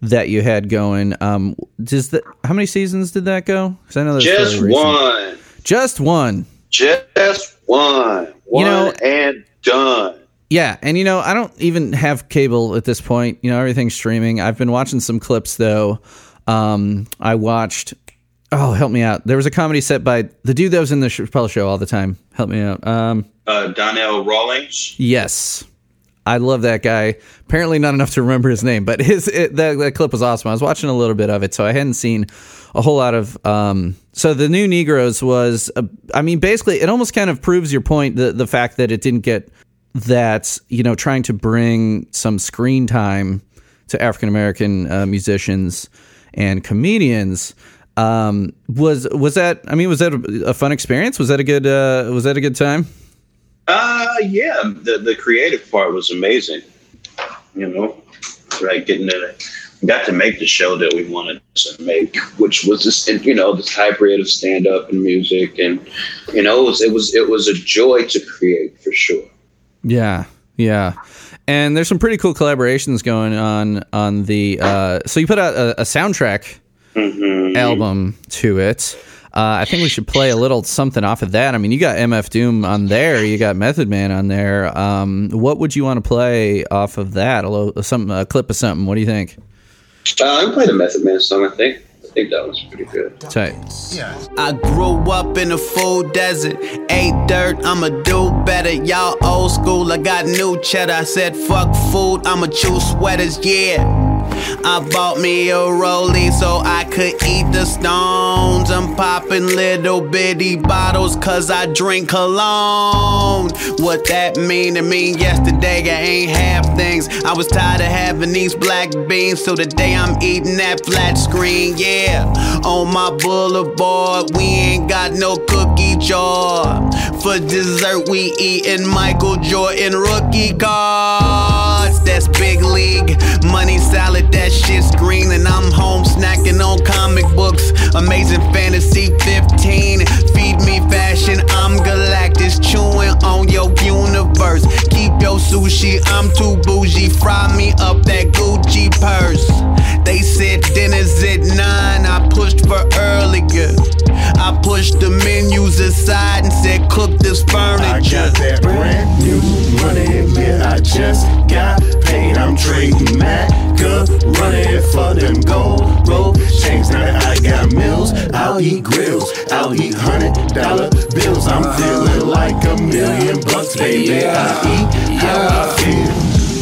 that you had going. Um, does the how many seasons did that go? 'Cause I know that's Just one. Just one. Just one. One know- and done. Yeah, and you know, I don't even have cable at this point. You know, everything's streaming. I've been watching some clips though. Um, I watched. Oh, help me out! There was a comedy set by the dude that was in the Chappelle show all the time. Help me out. Um, Uh, Donnell Rawlings. yes, I love that guy. Apparently, not enough to remember his name, but his it, that that clip was awesome. I was watching a little bit of it, so I hadn't seen a whole lot of. Um, so the new Negroes was, I mean, basically, it almost kind of proves your point. The the fact that it didn't get that you know trying to bring some screen time to African American uh, musicians and comedians um, was was that I mean was that a, a fun experience? Was that a good uh, was that a good time? Uh, yeah, the the creative part was amazing. You know, right, getting it. Got to make the show that we wanted to make, which was this, you know, this hybrid of stand up and music, and you know, it was it was it was a joy to create for sure. Yeah, yeah. And there's some pretty cool collaborations going on on the. Uh, so you put out a, a soundtrack Mm-hmm. album to it. Uh, I think we should play a little something off of that. I mean, you got MF Doom on there, you got Method Man on there. Um, what would you want to play off of that? A, little, some a clip of something. What do you think? Uh, I played a Method Man song. I think I think that was pretty good. Tight. I grew up in a full desert. Ate dirt, I'ma do better. Y'all old school, I got new cheddar. I said fuck food, I'ma choose sweaters, yeah. I bought me a rollie so I could eat the stones. I'm popping little bitty bottles cause I drink cologne. What that mean to me yesterday, I ain't have things. I was tired of having these black beans, so today I'm eating that flat screen, yeah. On my boulevard, we ain't got no cookie jar. For dessert, we eating Michael Jordan rookie cards. That's big league. Money salad, that shit's green. And I'm home snacking on comic books. Amazing fantasy 15. Feed me fashion, I'm Galactus. Chewing on your universe. Keep your sushi, I'm too bougie. Fry me up that Gucci purse. They said dinner's at nine. I pushed for earlier. I pushed the menus aside and said, cook this furniture. I got that brand new money, yeah, I just got paid. I'm trading Macca, running for them gold rope chains. Now that I got mills, I'll eat grills, I'll eat hundred bills. I'm feeling like a million bucks, baby. I eat how I feel.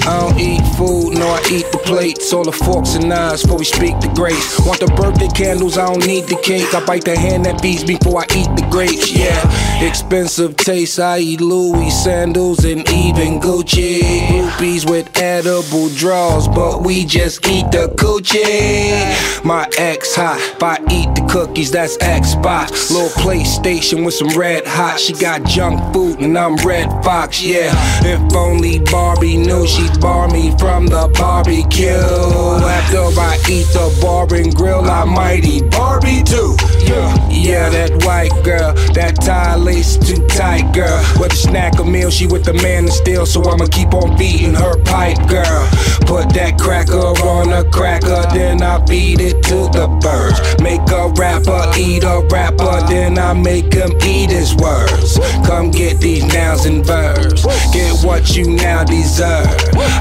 I don't eat food, no, I eat the plates. All the forks and knives before we speak the grace. Want the birthday candles, I don't need the cake. I bite the hand that feeds before I eat the grapes. Yeah, expensive taste. I eat Louis sandals and even Gucci. Groupies with edible draws, but we just eat the coochie. My ex hot, if I eat the cookies, that's Xbox. Little PlayStation with some red hot. She got junk food and I'm Redd Foxx. Yeah, if only Barbie knew she'd bar me from the barbecue. After I eat the bar and grill, I might eat Barbie too. Yeah, yeah, that white girl, that tie lace too tight girl. Whether snack or meal, she with the man and still, so I'ma keep on beating her pipe, girl. Put that cracker on a cracker, then I feed it to the birds. Make a rapper eat a rapper, then I make him eat his words. Come get these nouns and verbs, get what you now deserve.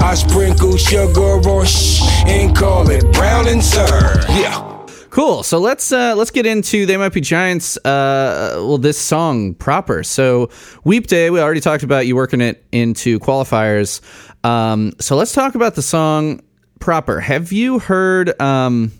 I sprinkle sugar on shh and call it brown and serve. Yeah. Cool. So let's uh, let's get into They Might Be Giants. Uh, well, this song proper. So Weep Day. We already talked about you working it into qualifiers. Um, so let's talk about the song proper. Have you heard? Um,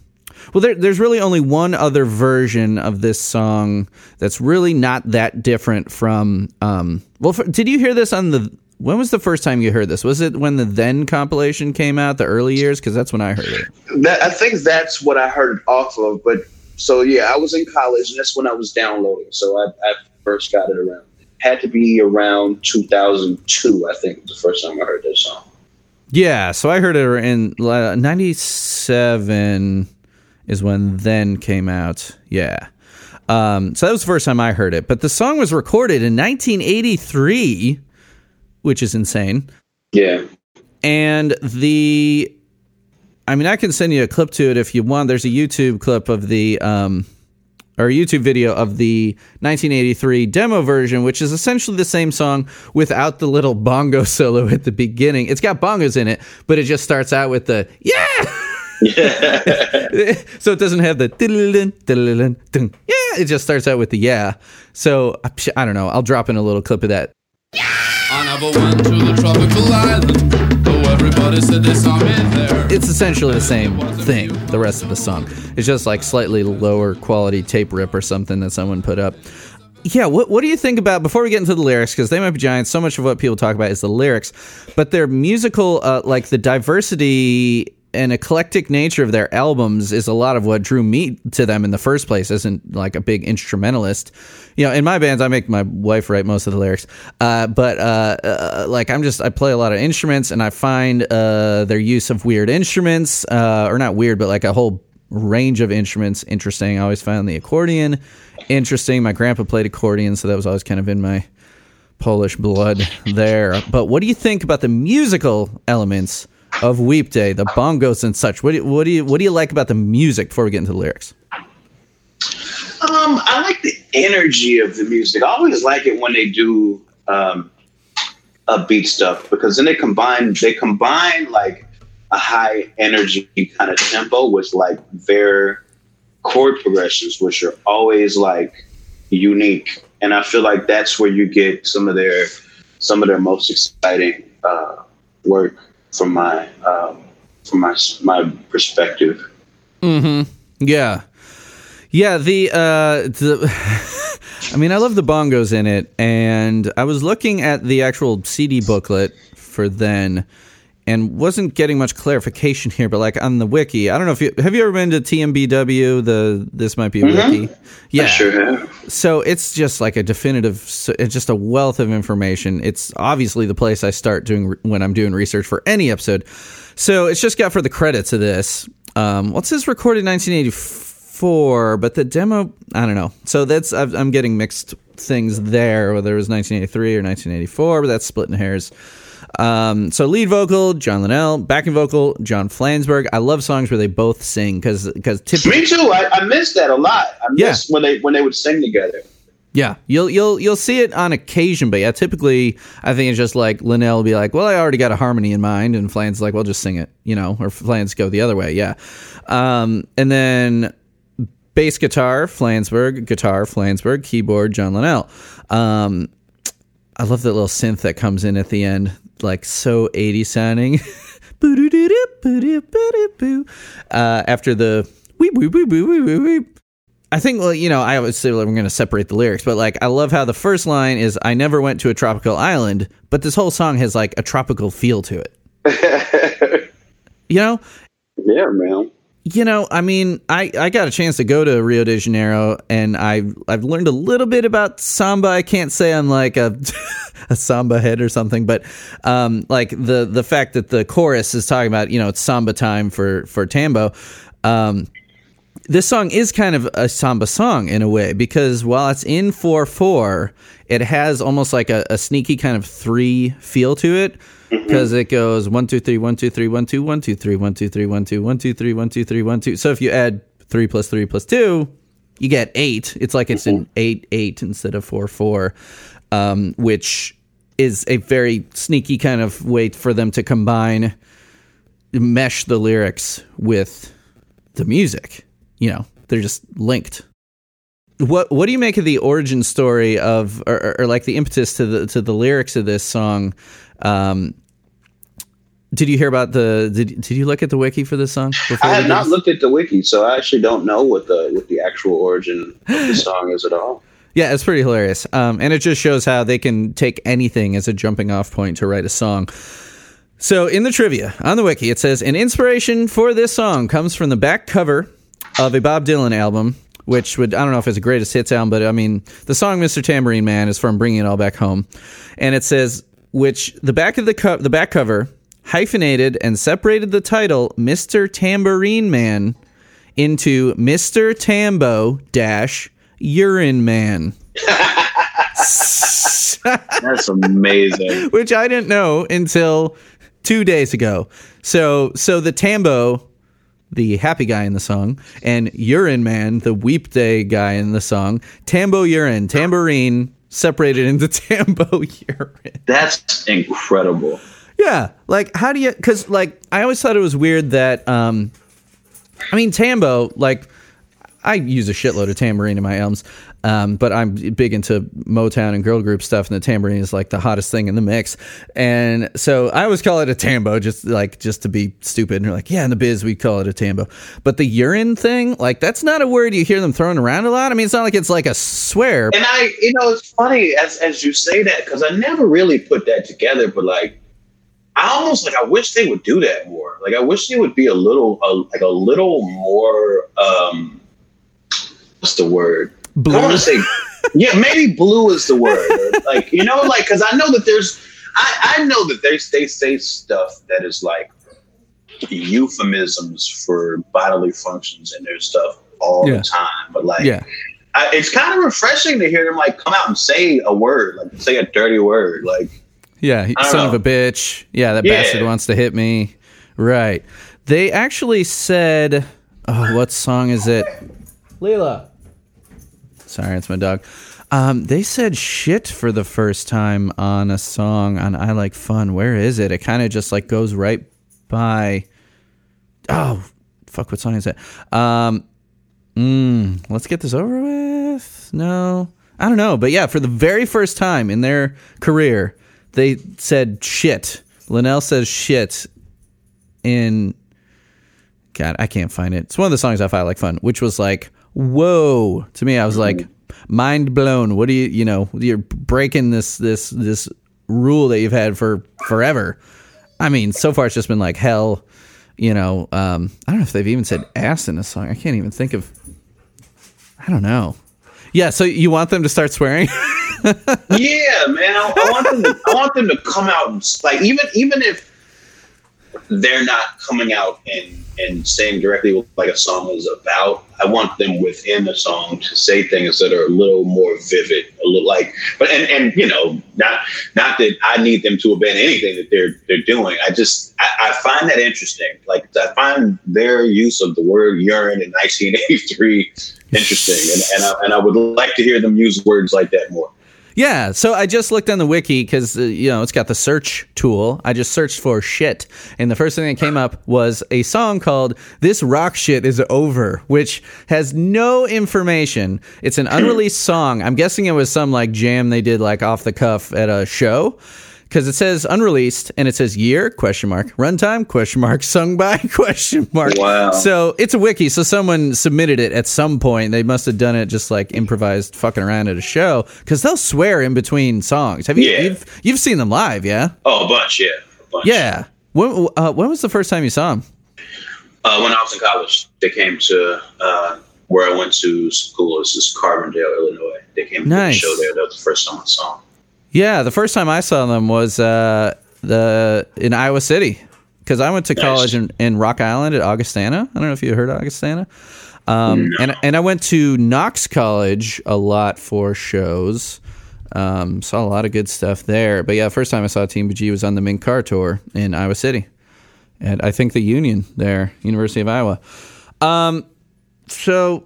well, there, there's really only one other version of this song that's really not that different from. Um, well, for, did you hear this on the? When was the first time you heard this? Was it when the Then compilation came out, the early years? Because that's when I heard it. That I think that's what I heard it off of. But so yeah, I was in college, and that's when I was downloading. So I, I first got it around. Had to be around 2002, I think, was the first time I heard this song. Yeah, so I heard it in uh, 97 is when Then came out. Yeah. Um, so that was the first time I heard it. But the song was recorded in 1983, which is insane. Yeah. And the, I mean, I can send you a clip to it if you want. There's a YouTube clip of the, um, or a YouTube video of the 1983 demo version, which is essentially the same song without the little bongo [laughs] solo at the beginning. It's got bongos in it, but it just starts out with the yeah. [laughs] so it doesn't have the diddle-dun, diddle-dun, dun. yeah. It just starts out with the yeah. So I don't know. I'll drop in a little clip of that. I never went to the tropical island, though everybody said they saw me there. It's essentially the same thing. The rest of the song. It's just like slightly lower quality tape rip or something that someone put up. Yeah, what what do you think about before we get into the lyrics? Because they might be giants. So much of what people talk about is the lyrics, but their musical, uh, like the diversity and eclectic nature of their albums is a lot of what drew me to them in the first place. Isn't like a big instrumentalist, you know. In my bands, I make my wife write most of the lyrics, uh, but uh, uh, like I'm just I play a lot of instruments, and I find uh, their use of weird instruments, uh, or not weird, but like a whole range of instruments interesting. I always found the accordion interesting. My grandpa played accordion, so that was always kind of in my Polish blood there. But what do you think about the musical elements of Weep Day, the bongos and such? What do you, what do you what do you like about the music before we get into the lyrics? Um, I like the energy of the music. I always like it when they do um, upbeat stuff because then they combine they combine like a high energy kind of tempo with like their chord progressions, which are always like unique. And I feel like that's where you get some of their some of their most exciting uh, work from my um, from my my perspective. Mm-hmm. Yeah. Yeah, the uh the [laughs] I mean, I love the bongos in it and I was looking at the actual CD booklet for then and wasn't getting much clarification here, but like on the wiki, I don't know if you have you ever been to TMBW. The this might be a Mhm. wiki. Yeah, I sure have. So it's just like a definitive, it's just a wealth of information. It's obviously the place I start doing when I'm doing research for any episode. So it's just got for the credits of this. Um, what's this recorded 1984? But the demo, I don't know. So that's I've, I'm getting mixed things there. Whether it was 1983 or 1984, but that's splitting hairs. Um, so lead vocal John Linnell, backing vocal John Flansburgh. I love songs where they both sing because because typically Me too. I, I miss that a lot. I Yeah. when they when they would sing together. Yeah, you'll you'll you'll see it on occasion, but yeah, typically I think it's just like Linnell will be like, "Well, I already got a harmony in mind," and Flan's like, "Well, just sing it," you know, or Flans go the other way, yeah. Um, and then bass guitar, Flansburgh, guitar, Flansburgh, keyboard, John Linnell. Um, I love that little synth that comes in at the end. like so 80 sounding. [laughs] uh, after the weep, weep, weep, weep, weep, weep, weep. I think, well, you know, I always say like, we're going to separate the lyrics, but like, I love how the first line is, I never went to a tropical island, but this whole song has like a tropical feel to it. [laughs] you know? Yeah, man. You know, I mean, I, I got a chance to go to Rio de Janeiro and I I've learned a little bit about samba. I can't say I'm like a [laughs] a samba head or something, but um, like the the fact that the chorus is talking about you know it's samba time for for Tambo. Um, this song is kind of a samba song in a way because while it's in 4 4, it has almost like a, a sneaky kind of three feel to it because it goes 1, 2, 3, 1, 2, 3, 1, 2, 1, 2, 3, 1, 2, 3, 1, 2, 1, 2, 3, 1, 2, 3, 1, 2. So if you add 3 plus 3 plus 2, you get 8. It's like it's an 8 8 instead of 4 4, um, which is a very sneaky kind of way for them to combine, mesh the lyrics with the music. You know, they're just linked. What What do you make of the origin story of, or, or, or like the impetus to the to the lyrics of this song? Um, did you hear about the? Did Did you look at the wiki for this song? Before I have not looked at the wiki, so I actually don't know what the what the actual origin of the [laughs] song is at all. Yeah, it's pretty hilarious. Um, and it just shows how they can take anything as a jumping off point to write a song. So, in the trivia on the wiki, it says an inspiration for this song comes from the back cover of a Bob Dylan album, which would, I don't know if it's a greatest hits album, but I mean, the song Mr. Tambourine Man is from Bringing It All Back Home. And it says, which the back of the, co- the back cover hyphenated and separated the title Mr. Tambourine Man into Mr. Tambo dash Urine Man. [laughs] That's amazing. which I didn't know until two days ago. So, so the Tambo, the happy guy in the song, and Urine Man, the weep day guy in the song, Tambo Urine, tambourine separated into [laughs] Tambo Urine. That's incredible. Yeah, like how do you? Because like I always thought it was weird that um, I mean Tambo like I use a shitload of tambourine in my albums, um, but I'm big into Motown and girl group stuff, and the tambourine is like the hottest thing in the mix. And so I always call it a tambo, just like just to be stupid. And they're like, yeah, in the biz we call it a tambo. But the urine thing, like that's not a word you hear them throwing around a lot. I mean, it's not like it's like a swear. And I, you know, it's funny as as you say that because I never really put that together. But like, I almost like I wish they would do that more. Like I wish they would be a little, a, like a little more. um What's the word? Blue? I want to say, yeah, maybe blue is the word. Or, [laughs] like you know, like because I know that there's, I I know that they they say stuff that is like euphemisms for bodily functions in their stuff all Yeah. the time. But like, Yeah. I, it's kind of refreshing to hear them like come out and say a word, like say a dirty word, like Yeah, he- I son of a bitch. Yeah, that Yeah. bastard wants to hit me. Right. They actually said, oh, what song is it? Leela. Sorry, it's my dog. Um, they said shit for the first time on a song on I Like Fun. Where is it? It kind of just like goes right by. Oh, fuck, what song is it? Um, mm, let's get this over with. No, I don't know. But yeah, for the very first time in their career, they said shit. Linnell says shit in. God, I can't find it. It's one of the songs I find Like Fun, which was like, whoa. To me, I was like, mind blown. What do you, you know, you're breaking this, this, this rule that you've had for forever. I mean, so far it's just been like hell, you know. Um, I don't know if they've even said ass in a song. I can't even think of. I don't know. Yeah, so you want them to start swearing? [laughs] yeah, man. I, I want them. To, I want them to come out and like even even if they're not coming out and and saying directly what like a song is about. I want them within the song to say things that are a little more vivid, a little like. But and and you know, not not that I need them to abandon anything that they're they're doing. I just I, I find that interesting. Like I find their use of the word urine in 1983 interesting, and and I, and I would like to hear them use words like that more. Yeah, so I just looked on the wiki because uh, you know it's got the search tool. I just searched for shit, and the first thing that came up was a song called "This Rock Shit Is Over," which has no information. It's an unreleased song. I'm guessing it was some like jam they did like off the cuff at a show. Because it says unreleased and it says year question mark runtime question mark sung by [laughs] question mark. Wow. So it's a wiki. So someone submitted it at some point. They must have done it just like improvised, fucking around at a show because they'll swear in between songs. Have you? Yeah. You've, you've seen them live, yeah? Oh, a bunch, yeah. A bunch. Yeah. When uh, when was the first time you saw them? Uh, when I was in college, they came to uh, where I went to school. This is Carbondale, Illinois. They came to Nice. the show there. That was the first time I saw them. Yeah, the first time I saw them was uh, the in Iowa City because I went to Nice. college in, in Rock Island at Augustana. I don't know if you heard of Augustana. Um, and and I went to Knox College a lot for shows. Um, saw a lot of good stuff there. But yeah, first time I saw TMBG was on the Mink Car tour in Iowa City, and I think the Union there, University of Iowa. Um, so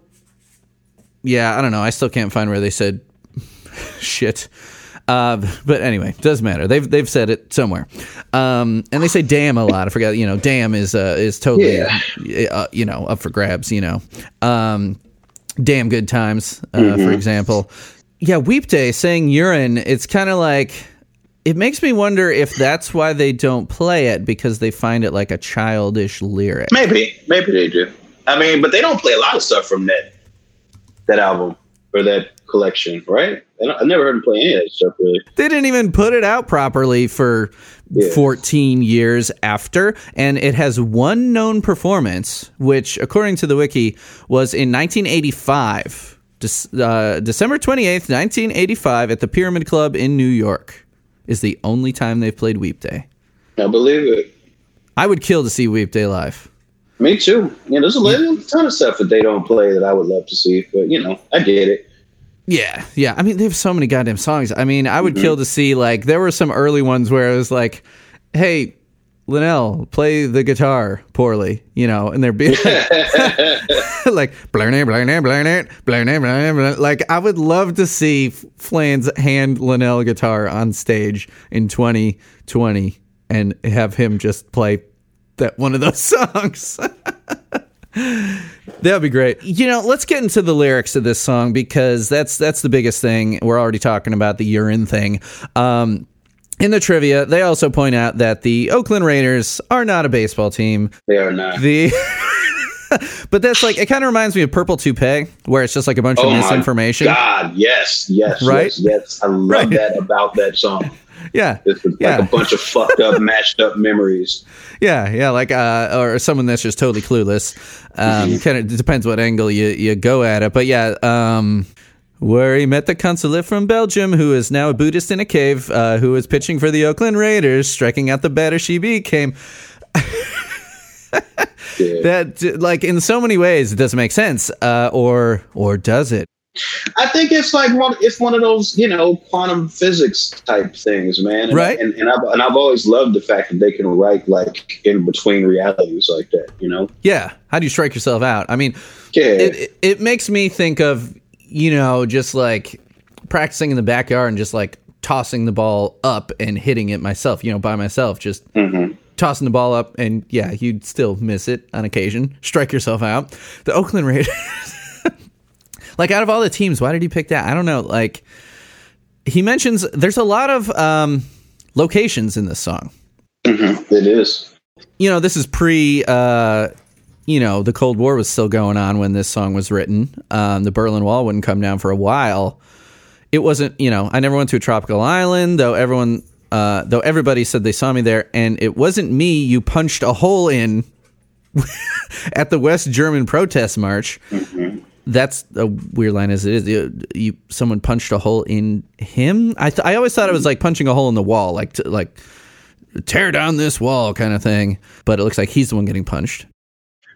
yeah, I don't know. I still can't find where they said [laughs] shit. Uh, but anyway, doesn't matter. They've they've said it somewhere, um, and they say "damn" a lot. I forgot. You know, "damn" is uh, is totally uh, you know up for grabs. You know, um, "damn good times," uh, for example. Yeah, Weep Day saying urine. It's kind of like it makes me wonder if that's why they don't play it because they find it like a childish lyric. Maybe, maybe they do. I mean, but they don't play a lot of stuff from that that album or that collection, right? I I've never heard them play any of that stuff really. They didn't even put it out properly for Yeah. 14 years after, and it has one known performance, which, according to the wiki, was in 1985, Dec- uh, December 28th, 1985, at the Pyramid Club in New York. Is the only time they've played Weep Day. I believe it. I would kill to see Weep Day live. Me too. Yeah, there's a little ton of stuff that they don't play that I would love to see, but you know, I get it. Yeah, yeah. I mean, they have so many goddamn songs. I mean, I would mm-hmm. kill to see like there were some early ones where it was like, "Hey, Linnell, play the guitar poorly," you know, and they're be [laughs] like blurning, blurning, blurning, blurning, blurning. Like I would love to see Flans hand Linnell guitar on stage in 2020 and have him just play that one of those [laughs] songs. [laughs] That would be great. You know, let's get into the lyrics of this song because that's that's the biggest thing. We're already talking about the urine thing. Um, in the trivia, they also point out that the Oakland Raiders are not a baseball team. They are not. The [laughs] but that's like it kind of reminds me of Purple Toupee, where it's just like a bunch of Oh my misinformation. God, yes, yes, Right? yes, yes. I love Right. that about that song. Yeah, It's like Yeah. a bunch of fucked up, [laughs] mashed up memories. Yeah, yeah, like uh, or someone that's just totally clueless. Um, Mm-hmm. Kind of depends what angle you you go at it, but yeah. Um, where he met the consulate from Belgium, who is now a Buddhist in a cave, uh, who was pitching for the Oakland Raiders, striking out the batter she became. [laughs] That like in so many ways it doesn't make sense, uh, or or does it? I think it's like one. It's one of those, you know, quantum physics type things, man. And, Right. And, and I've and I've always loved the fact that they can write like in between realities like that. You know. Yeah. How do you strike yourself out? I mean, Yeah. it, it, it makes me think of, you know, just like practicing in the backyard and just like tossing the ball up and hitting it myself, you know, by myself, just mm-hmm. tossing the ball up. And yeah, you'd still miss it on occasion, strike yourself out. The Oakland Raiders, [laughs] like out of all the teams, why did he pick that? I don't know. Like, he mentions there's a lot of um, locations in this song. It is. you know, this is pre, uh, you know, the Cold War was still going on when this song was written. Um, the Berlin Wall wouldn't come down for a while. It wasn't, you know, I never went to a tropical island, though everyone, uh, though everybody said they saw me there, and it wasn't me you punched a hole in [laughs] at the West German protest march. That's a weird line as it is. You, you someone punched a hole in him. I th- I always thought it was like punching a hole in the wall, like to, like tear down this wall kind of thing. But it looks like he's the one getting punched.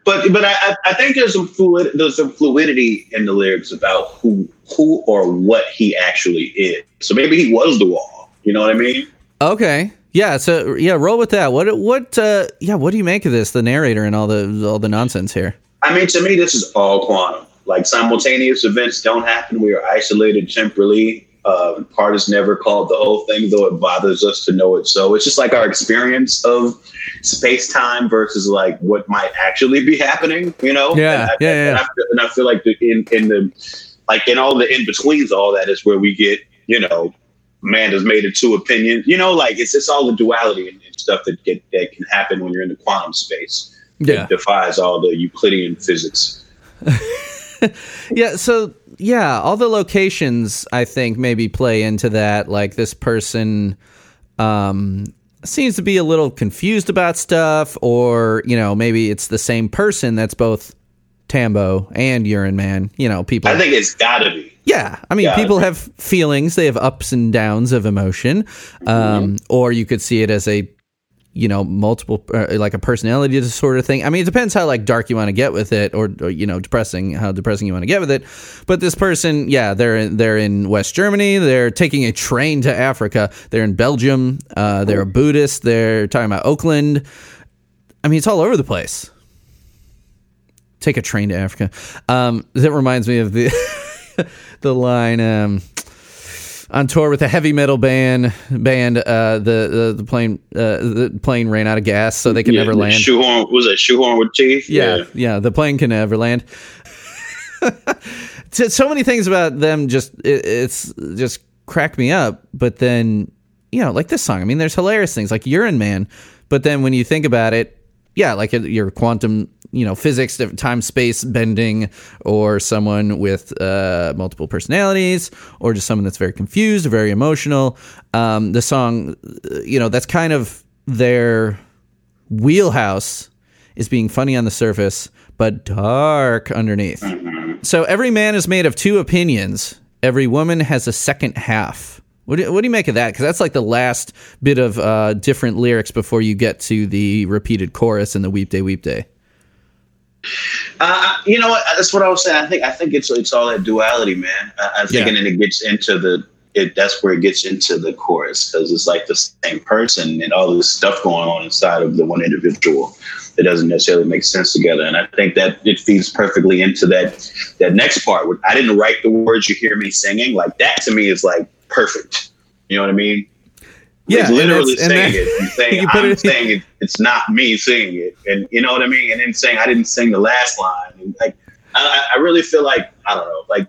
But but I, I- I think there's some fluid there's some fluidity in the lyrics about who who or what he actually is. So maybe he was the wall. You know what I mean? Okay. Yeah, so yeah, roll with that. What what uh yeah, what do you make of this, the narrator and all the all the nonsense here? I mean, to me, this is all quantum. Like simultaneous events don't happen. We are isolated temporally. Uh, part is never called the whole thing, though it bothers us to know it. So it's just like our experience of space time versus like what might actually be happening. You know? Yeah, And I, yeah, yeah. And I, feel- and I feel like the, in in the like in all the in betweens, all that is where we get you know Amanda's made it two opinions. You know, like it's it's all the duality and, and stuff that get, that can happen when you're in the quantum space. Yeah. It defies all the Euclidean physics. [laughs] [laughs] Yeah, so yeah, all the locations I think maybe play into that. Like this person um seems to be a little confused about stuff, or you know, maybe it's the same person that's both Tambo and Urine Man. You know, people I think it's gotta be. Yeah, I mean, Yeah, people have feelings. They have ups and downs of emotion, um, or you could see it as a, you know, multiple uh, like a personality disorder thing. I mean, it depends how like dark you want to get with it, or, or you know, depressing how depressing you want to get with it. But this person, yeah, they're in, they're in West Germany. They're taking a train to Africa. They're in Belgium. Uh, they're a Buddhist. They're talking about Oakland. I mean, it's all over the place. Take a train to Africa. Um, that reminds me of the [laughs] the line um, on tour with a heavy metal band. Band uh, the, the the plane uh, the plane ran out of gas, so they could Yeah, never land. Shoehorn was it shoehorn with teeth? Yeah, yeah, the plane can never land. [laughs] so, so many things about them just it, it's just crack me up. But then you know, like this song. I mean, there's hilarious things like Urine Man, but then when you think about it, yeah, like your quantum, you know, physics, time space bending, or someone with uh, multiple personalities, or just someone that's very confused, or very emotional. Um, the song, you know, that's kind of their wheelhouse is being funny on the surface, but dark underneath. So every man is made of two opinions. Every woman has a second half. What do, what do you make of that? Because that's like the last bit of uh, different lyrics before you get to the repeated chorus and the weep day, weep day. Uh, you know what? That's what I was saying. I think I think it's it's all that duality, man. I, I think, Yeah. and it gets into the it. That's where it gets into the chorus because it's like the same person and all this stuff going on inside of the one individual that doesn't necessarily make sense together. And I think that it feeds perfectly into that that next part. I didn't write the words you hear me singing. Like that to me is like perfect. You know what I mean? Yeah, Like, literally and saying that- it. And saying [laughs] you put I'm it- saying it. It's not me singing it, and you know what I mean. And then saying I didn't sing the last line. And like I, I really feel like I don't know, like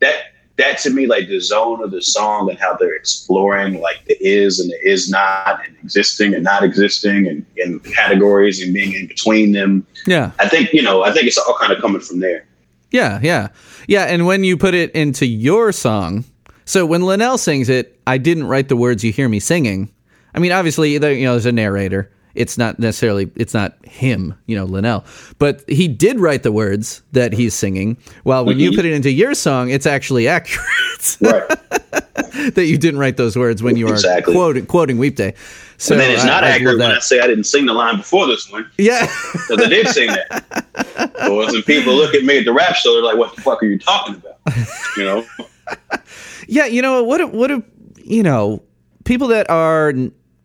that. That to me, like the zone of the song and how they're exploring like the is and the is not, and existing and not existing, and, and categories and being in between them. Yeah. I think you know. I think it's all kind of coming from there. Yeah, yeah. Yeah, and when you put it into your song, so when Linnell sings it, I didn't write the words you hear me singing. I mean, obviously, there, you know, there's a narrator. It's not necessarily, it's not him, you know, Linnell, but he did write the words that he's singing. While when you Mhm. put it into your song, it's actually accurate [laughs] Right. that you didn't write those words when you are Exactly. quoting, quoting Weep Day. So and then it's not I accurate when. I say I didn't sing the line before this one. Yeah. Because I did sing that. [laughs] So some people look at me at the rap show, they're like, what the fuck are you talking about? You know? Yeah, you know what? What if you know people that are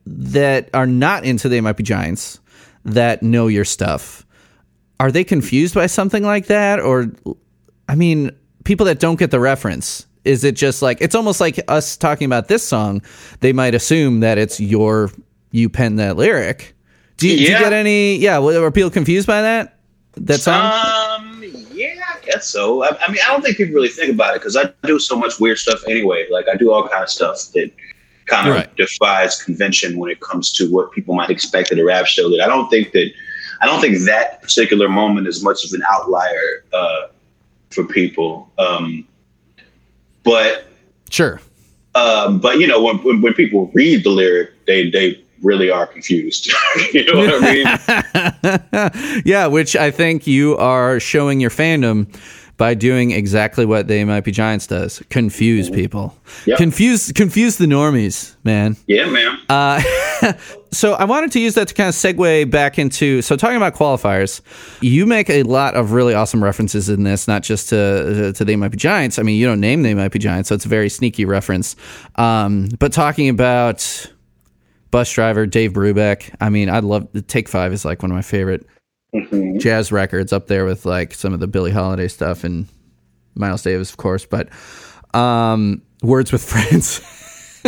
that are not into they might be giants that know your stuff? Are they confused by something like that, or I mean, people that don't get the reference? Is it just like it's almost like us talking about this song? They might assume that it's your you penned that lyric. Do you, do you get any? Yeah, were people confused by that? That song? Um, yeah, guess so. I, I mean, I don't think people really think about it because I do so much weird stuff anyway. Like I do all kind of stuff that kind of Right. defies convention when it comes to what people might expect at a rap show. That I don't think that I don't think that particular moment is much of an outlier uh, for people. Um, but sure. Um, but you know, when, when when people read the lyric, they they really are confused. [laughs] you know what I mean? [laughs] yeah, which I think you are showing your fandom by doing exactly what They Might Be Giants does: confuse people, Yep. confuse confuse the normies, man. Yeah, man. Uh, [laughs] so I wanted to use that to kind of segue back into so talking about qualifiers. You make a lot of really awesome references in this, not just to to They Might Be Giants. I mean, you don't name They Might Be Giants, so it's a very sneaky reference. Um, but talking about bus driver Dave Brubeck, I mean, I love Take Five is like one of my favorite Mm-hmm. jazz records up there with like some of the Billie Holiday stuff and Miles Davis, of course, but um, Words with Friends. [laughs]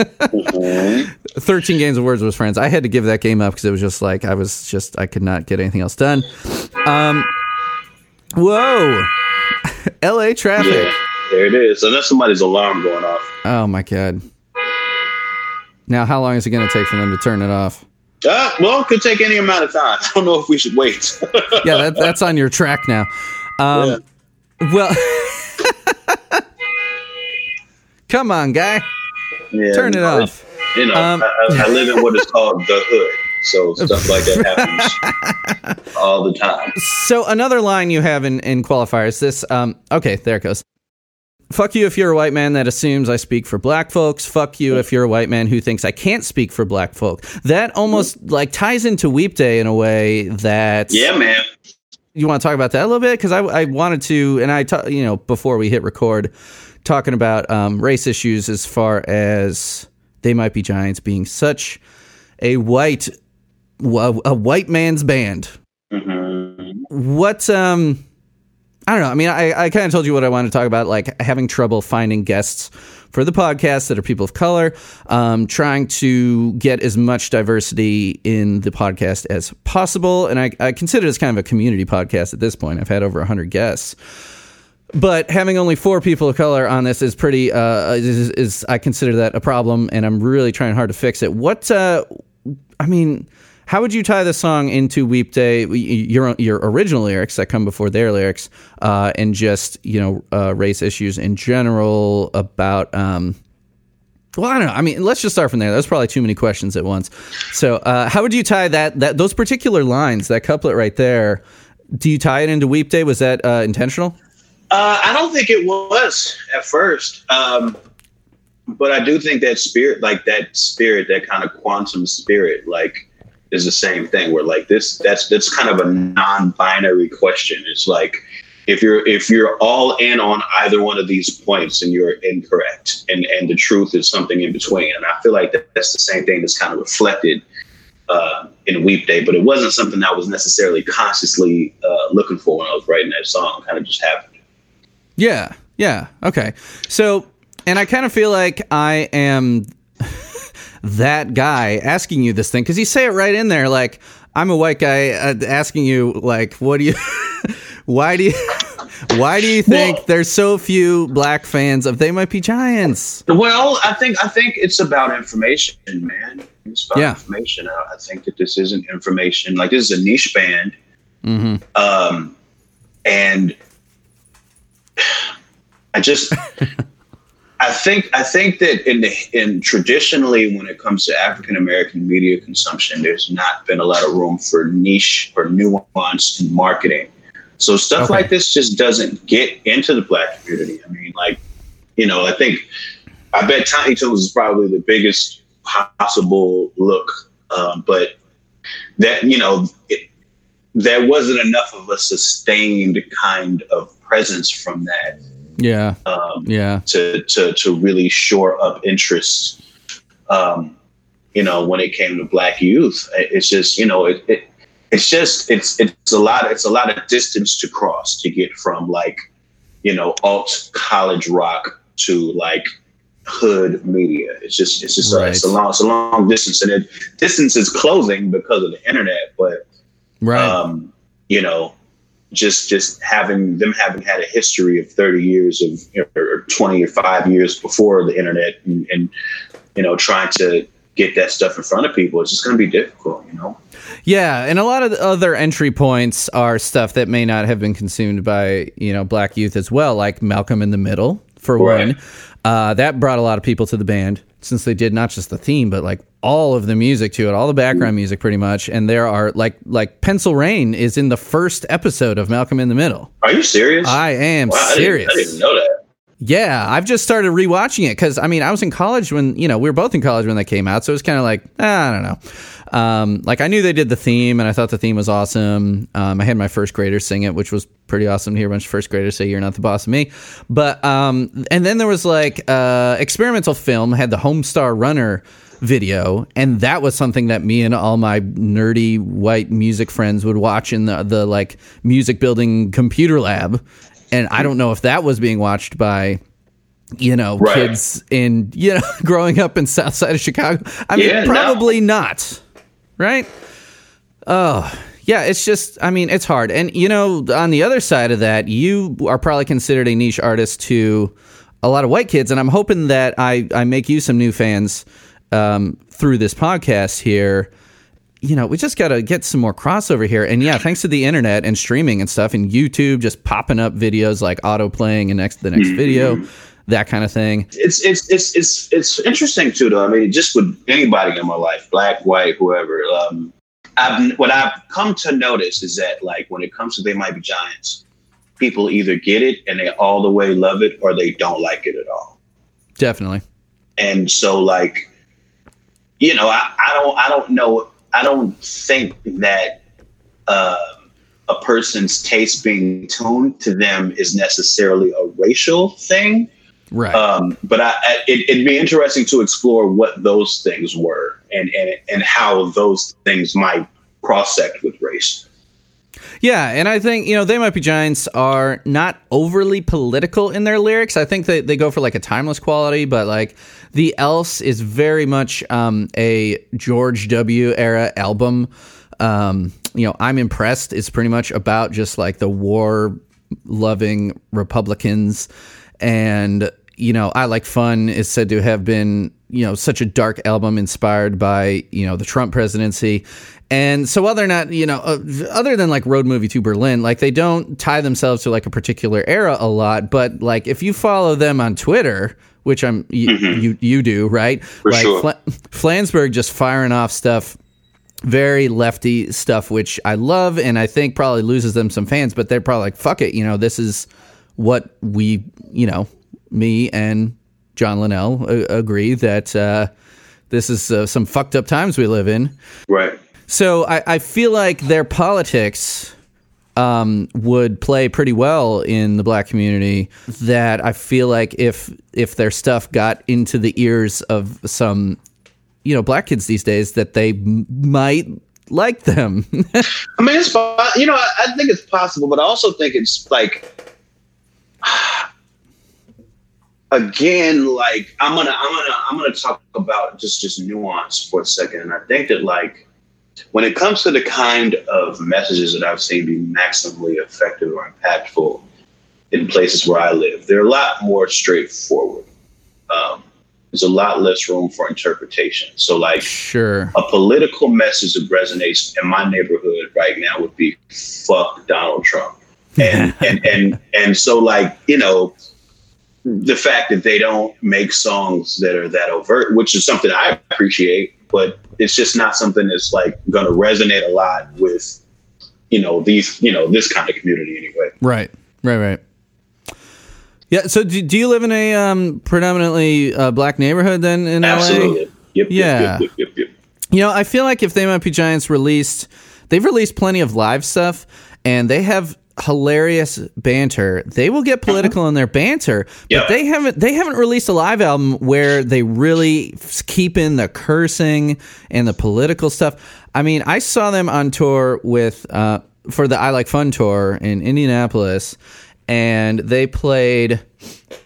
13 games of Words with Friends. I had to give that game up because it was just like, I was just, I could not get anything else done. Um, whoa. [laughs] LA traffic. Yeah, there it is. That's somebody's alarm going off. Oh my God. Now, how long is it going to take for them to turn it off? Uh, well, it could take any amount of time. [laughs] I don't know if we should wait. [laughs] Yeah, that, that's on your track now. Um, Well, [laughs] come on, guy. Yeah, Turn it well, off. You know, Um, I, I- I live in what is called the hood, so stuff like that happens all the time. So another line you have in, in qualifiers. This um okay, there it goes. Fuck you if you're a white man that assumes I speak for black folks. Fuck you if you're a white man who thinks I can't speak for black folk. That almost like ties into Weep Day in a way that Yeah, man. you want to talk about that a little bit because I, I wanted to and I ta- you know before we hit record talking about um, race issues as far as they might be giants being such a white a, a white man's band what um I don't know. I mean, I, I kind of told you what I wanted to talk about, like having trouble finding guests for the podcast that are people of color, um, trying to get as much diversity in the podcast as possible. And I, I consider this kind of a community podcast at this point. I've had over 100 guests. But having only four people of color on this is pretty, uh, is, is I consider that a problem, and I'm really trying hard to fix it. What, uh, I mean, how would you tie the song into Weep Day, your your original lyrics that come before their lyrics, uh, and just you know uh, race issues in general about? Um, well, I don't know. I mean, let's just start from there. That's probably too many questions at once. So, uh, how would you tie that that those particular lines, that couplet right there? Do you tie it into Weep Day? Was that uh, intentional? Uh, I don't think it was at first, um, but I do think that spirit, like that spirit, that kind of quantum spirit, like is the same thing. Where like this, that's that's kind of a non-binary question. It's like if you're if you're all in on either one of these points and you're incorrect, and and the truth is something in between. And I feel like that, that's the same thing that's kind of reflected uh, in Weep Day, but it wasn't something I was necessarily consciously uh, looking for when I was writing that song. Kind of just happened. Yeah. Yeah. Okay. So, and I kind of feel like I am that guy asking you this thing because you say it right in there. Like, I'm a white guy uh, asking you, like, what do you, [laughs] why do you, [laughs] why do you think there's so few black fans of They Might Be Giants? Well, I think I think it's about information, man. It's about Yeah. information. I, I think that this isn't information. Like this is a niche band, Mm-hmm. um, and [sighs] I just [laughs] I think I think that in the in traditionally when it comes to African American media consumption, there's not been a lot of room for niche or nuance in marketing. So stuff Okay. like this just doesn't get into the black community. I mean, like, you know, I think I bet Tiny Toons is probably the biggest possible look, um, but that you know, it, there wasn't enough of a sustained kind of presence from that Yeah. um, Yeah. to, to to really shore up interest. Um, you know, when it came to black youth, it's just you know it, it it's just it's it's a lot it's a lot of distance to cross to get from like you know alt college rock to like hood media. It's just it's just a, it's a long it's a long distance, and it distance is closing because of the internet, but Right. um, you know, just just having them having had a history of 30 years of you know, or 20 or five years before the internet and, and you know trying to get that stuff in front of people it's just going to be difficult you know Yeah, and a lot of the other entry points are stuff that may not have been consumed by you know black youth as well, like Malcolm in the Middle for Right. one. Uh, that brought a lot of people to the band since they did not just the theme, but like all of the music to it, all the background music, pretty much. And there are like like Pencil Rain is in the first episode of Malcolm in the Middle. are you serious I am Wow, I didn't- serious. I didn't, know that Yeah, I've just started rewatching it because I mean I was in college when you know we were both in college when they came out, so it was kind of like ah, I don't know. Um, like I knew they did the theme, and I thought the theme was awesome. Um, I had my first graders sing it, which was pretty awesome to hear a bunch of first graders say "You're not the boss of me." But um, and then there was like uh, experimental film had the Homestar Runner video, and that was something that me and all my nerdy white music friends would watch in the the like music building computer lab. And I don't know if that was being watched by you know Right. kids in you know [laughs] growing up in South Side of Chicago. I mean, Yeah, no. probably not, right? Oh. Yeah, it's just, I mean, it's hard. And, you know, on the other side of that, you are probably considered a niche artist to a lot of white kids. And I'm hoping that I, I make you some new fans um, through this podcast here. You know, we just got to get some more crossover here. And yeah, thanks to the internet and streaming and stuff, and YouTube just popping up videos like auto playing and next the next Mhm. video, that kind of thing. it's it's it's it's it's interesting too though i mean just with anybody in my life black white whoever um I've, what i've come to notice is that like when it comes to they might be giants people either get it and they all the way love it or they don't like it at all Definitely. and so like you know i, I don't i don't know i don't think that uh, a person's taste being tuned to them is necessarily a racial thing Right. um, but I, I, it, it'd be interesting to explore what those things were and, and, and how those things might cross sect with race. Yeah, and I think, you know, They Might Be Giants are not overly political in their lyrics. I think they, they go for like a timeless quality, but like The Else is very much um, a George W. era album. Um, you know, I'm Impressed is pretty much about just like the war loving Republicans. And, you know, I Like Fun is said to have been, you know, such a dark album inspired by, you know, the Trump presidency. And so other not, you know, uh, other than like Road Movie to Berlin, like they don't tie themselves to like a particular era a lot, but like if you follow them on Twitter, which I'm you you, you do, right? Mm-hmm. For like sure. Fla- Flansburgh just firing off stuff very lefty stuff, which I love, and I think probably loses them some fans. But they're probably like, "Fuck it," you know. This is what we, you know, me and John Linnell uh, agree that uh, this is uh, some fucked up times we live in. Right. So I, I feel like their politics um, would play pretty well in the black community. That I feel like if if their stuff got into the ears of some, you know, black kids these days, that they m- might like them. [laughs] I mean, it's you know, I, I think it's possible, but I also think it's like, again, like I'm gonna, I'm gonna, I'm gonna talk about just just nuance for a second, and I think that like when it comes to the kind of messages that I've seen be maximally effective or impactful in places where I live, they're a lot more straightforward. Um, there's a lot less room for interpretation. So, like, sure, a political message that resonates in my neighborhood right now would be "fuck Donald Trump," [laughs] and and and and so, like, you know, the fact that they don't make songs that are that overt, which is something I appreciate, but it's just not something that's like going to resonate a lot with, you know, these, you know, this kind of community anyway. Right, right, right. Yeah. So, do, do you live in a um, predominantly uh, black neighborhood then in LA? Absolutely. Yep. yep, Yeah. Yep, yep, yep, yep. You know, I feel like if They Might Be Giants released, they've released plenty of live stuff, and they have hilarious banter. They will get political in their banter, but Yeah. they haven't. They haven't released a live album where they really f- keep in the cursing and the political stuff. I mean, I saw them on tour with uh, for the I Like Fun tour in Indianapolis, and they played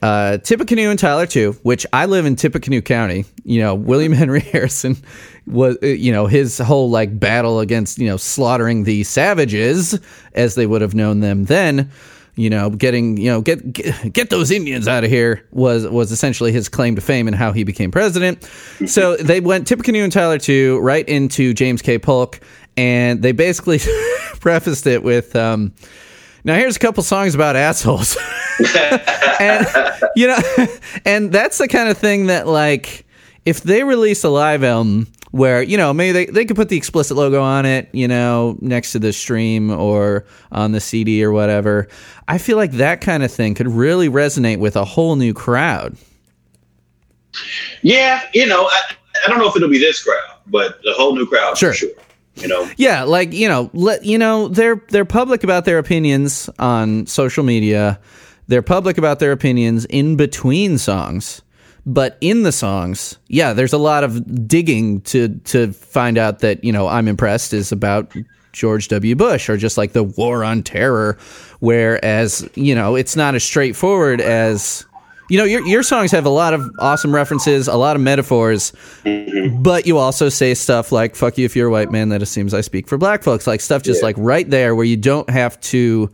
uh, Tippecanoe and Tyler too, which I live in Tippecanoe County. You know, William [laughs] Henry Harrison was, uh, you know, his whole like battle against, you know, slaughtering the savages as they would have known them then. You know, getting you know get get, get those Indians out of here was was essentially his claim to fame and how he became president. So [laughs] they went Tippecanoe and Tyler too right into James K. Polk, and they basically [laughs] prefaced it with. Um, now here's a couple songs about assholes. [laughs] and you know, [laughs] and that's the kind of thing that like if they release a live album where you know maybe they, they could put the explicit logo on it you know next to the stream or on the cd or whatever i feel like that kind of thing could really resonate with a whole new crowd Yeah, you know, I, I don't know if it'll be this crowd, but the whole new crowd Sure. for sure. You know, Yeah, like you know, let you know they're they're public about their opinions on social media. They're public about their opinions in between songs, but in the songs, yeah, there's a lot of digging to to find out that you know I'm impressed is about George W. Bush or just like the war on terror, whereas you know it's not as straightforward as. You know, your your songs have a lot of awesome references, a lot of metaphors, but you also say stuff like "fuck you if you're a white man." That assumes I speak for black folks. Like stuff just Yeah. like right there where you don't have to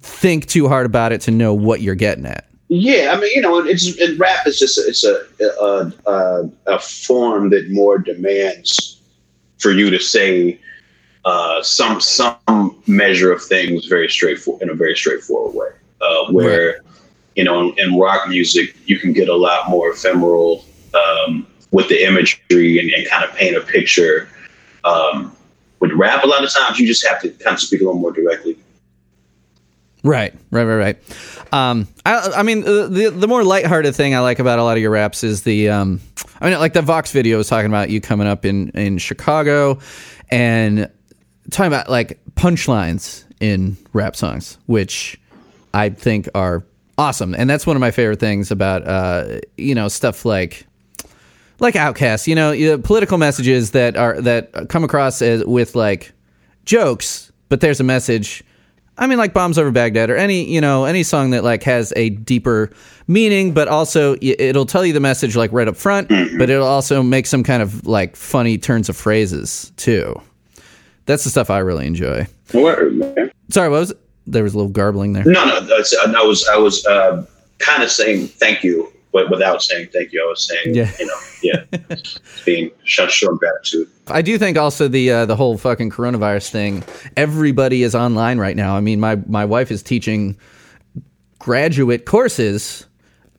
think too hard about it to know what you're getting at. Yeah, I mean, you know, it's and rap is just it's a a, a a form that more demands for you to say uh, some some measure of things very straightforward in a very straightforward way. Uh, where you know, in, in rock music, you can get a lot more ephemeral um, with the imagery and, and kind of paint a picture. Um, with rap, a lot of times you just have to kind of speak a little more directly. Right, right, right, right. Um, I, I mean, the, the the more lighthearted thing I like about a lot of your raps is the, um, I mean, like the Vox video was talking about you coming up in in Chicago, and talking about like punchlines in rap songs, which I think are awesome, and that's one of my favorite things about, uh, you know, stuff like like OutKast, you know, political messages that are that come across as with like jokes, but there's a message. I mean, like "Bombs Over Baghdad" or any you know any song that like has a deeper meaning, but also it'll tell you the message like right up front, but it'll also make some kind of like funny turns of phrases too. That's the stuff I really enjoy. Sorry, what was it? There was a little garbling there. No, no, that's, I was I was uh, kind of saying thank you, but without saying thank you, I was saying, Yeah. you know, yeah, [laughs] being short gratitude. I do think also the uh, the whole fucking coronavirus thing. Everybody is online right now. I mean, my my wife is teaching graduate courses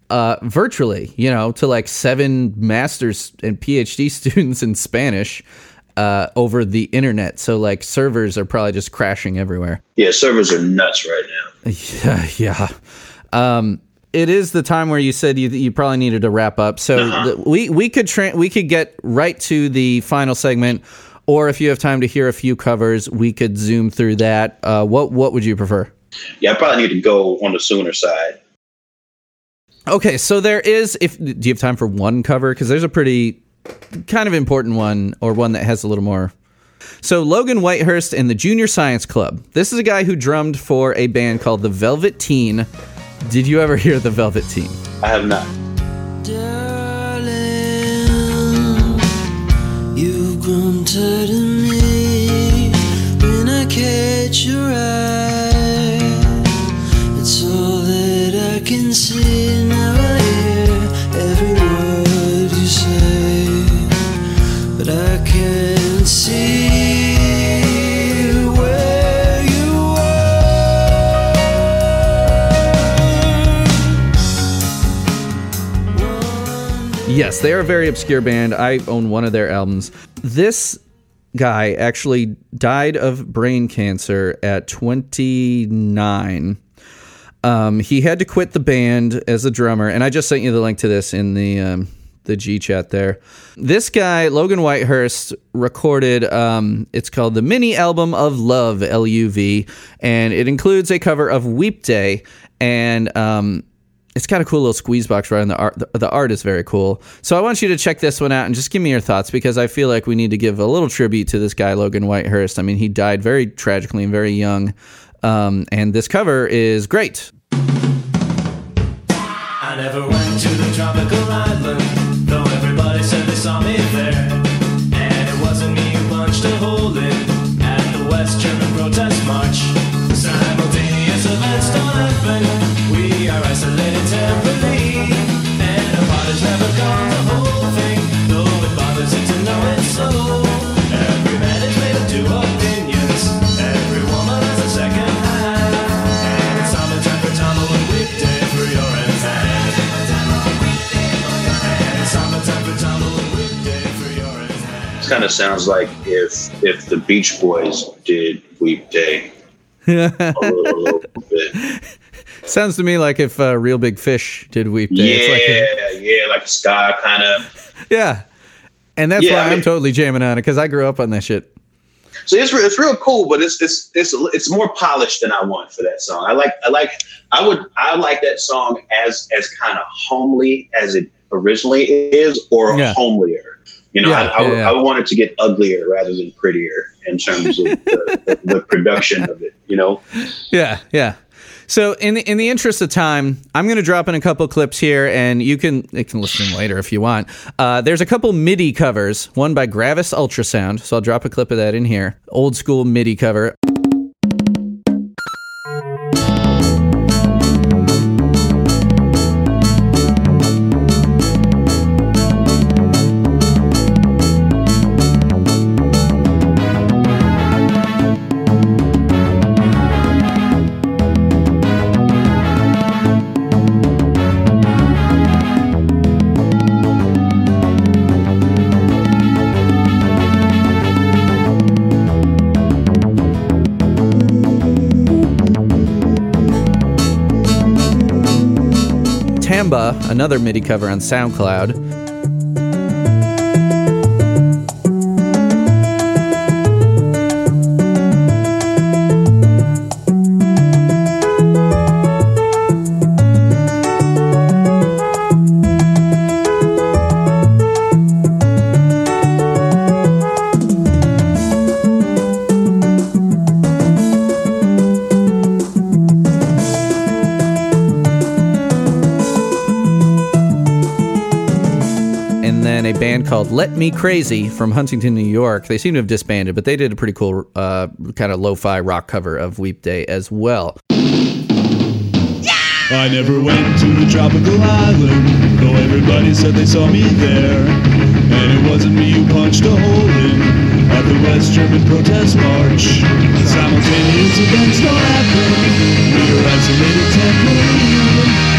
uh, virtually. You know, to like seven masters and PhD [laughs] students in Spanish uh, over the internet. So like servers are probably just crashing everywhere. Yeah, servers are nuts right now. [laughs] Yeah, yeah. Um, it is the time where you said you you probably needed to wrap up. So Uh-huh. the, we we could tra- we could get right to the final segment, or if you have time to hear a few covers, we could zoom through that. Uh, what what would you prefer? Yeah, I probably need to go on the sooner side. Okay, so there is. If do you have time for one cover? Because there's a pretty kind of important one, or one that has a little more. So Logan Whitehurst and the Junior Science Club. This is a guy who drummed for a band called the Velvet Teen. Did you ever hear the Velvet Teen? I have not. You've grown tired of me when I catch your eye. It's all that I can see now. Yes, they are a very obscure band. I own one of their albums. This guy actually died of brain cancer at 29. Um, he had to quit the band as a drummer, and I just sent you the link to this in the um, the G chat there. This guy, Logan Whitehurst, recorded. Um, it's called the mini album of love, L U V, and it includes a cover of Weep Day, and um, it's got a cool little squeeze box right on the art. The, the art is very cool. So I want you to check this one out and just give me your thoughts because I feel like we need to give a little tribute to this guy, Logan Whitehurst. I mean, he died very tragically and very young. Um, and this cover is great. I never went to the tropical island, though everybody said they saw me there. And it wasn't me who a hole in at the West German protest march. Kind of sounds like if if the Beach Boys did Weep Day. [laughs] a little, little bit. Sounds to me like if uh, Real Big Fish did Weep Day. It's like a- Yeah, yeah, like a ska kind of. yeah. And that's Yeah, why I I'm mean- totally jamming on it because I grew up on that shit. So it's it's real cool, but it's it's it's it's more polished than I want for that song. I like I like I would I like that song as as kind of homely as it originally is, or Yeah. homelier. You know, Yeah, I, I, yeah. I want it to get uglier rather than prettier in terms of the, the, the production of it. You know, Yeah, yeah. So in the, in the interest of time, I'm going to drop in a couple clips here, and you can you can listen later if you want. Uh, there's a couple MIDI covers, one by Gravis Ultrasound. So I'll drop a clip of that in here. Old school MIDI cover. Samba, another MIDI cover on SoundCloud. Called Let Me Crazy from Huntington, New York. They seem to have disbanded, but they did a pretty cool uh, kind of lo-fi rock cover of Weep Day as well. I never went to the tropical island, though everybody said they saw me there. And it wasn't me who punched a hole in at the West German protest march. Simultaneous events don't happen. We were isolated temporarily,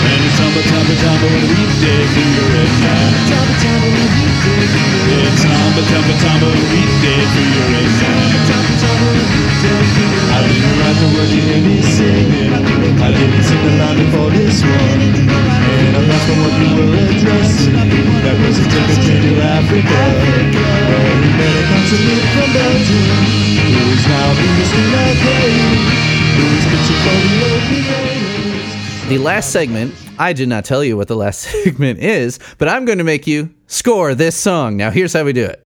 And it's when head now. Tamba tamba when we day your. It's samba tamba tamba when we day your when we day through your head. I didn't write the words you hear me singing. I didn't sing the line before this one. And I'm not the one you were addressing. That was a ticket to Africa. Where he met a from Belgium. Who is now in the street of Who is pitching for the open The last segment, I did not tell you what the last [laughs] segment is, but I'm going to make you score this song. Now, here's how we do it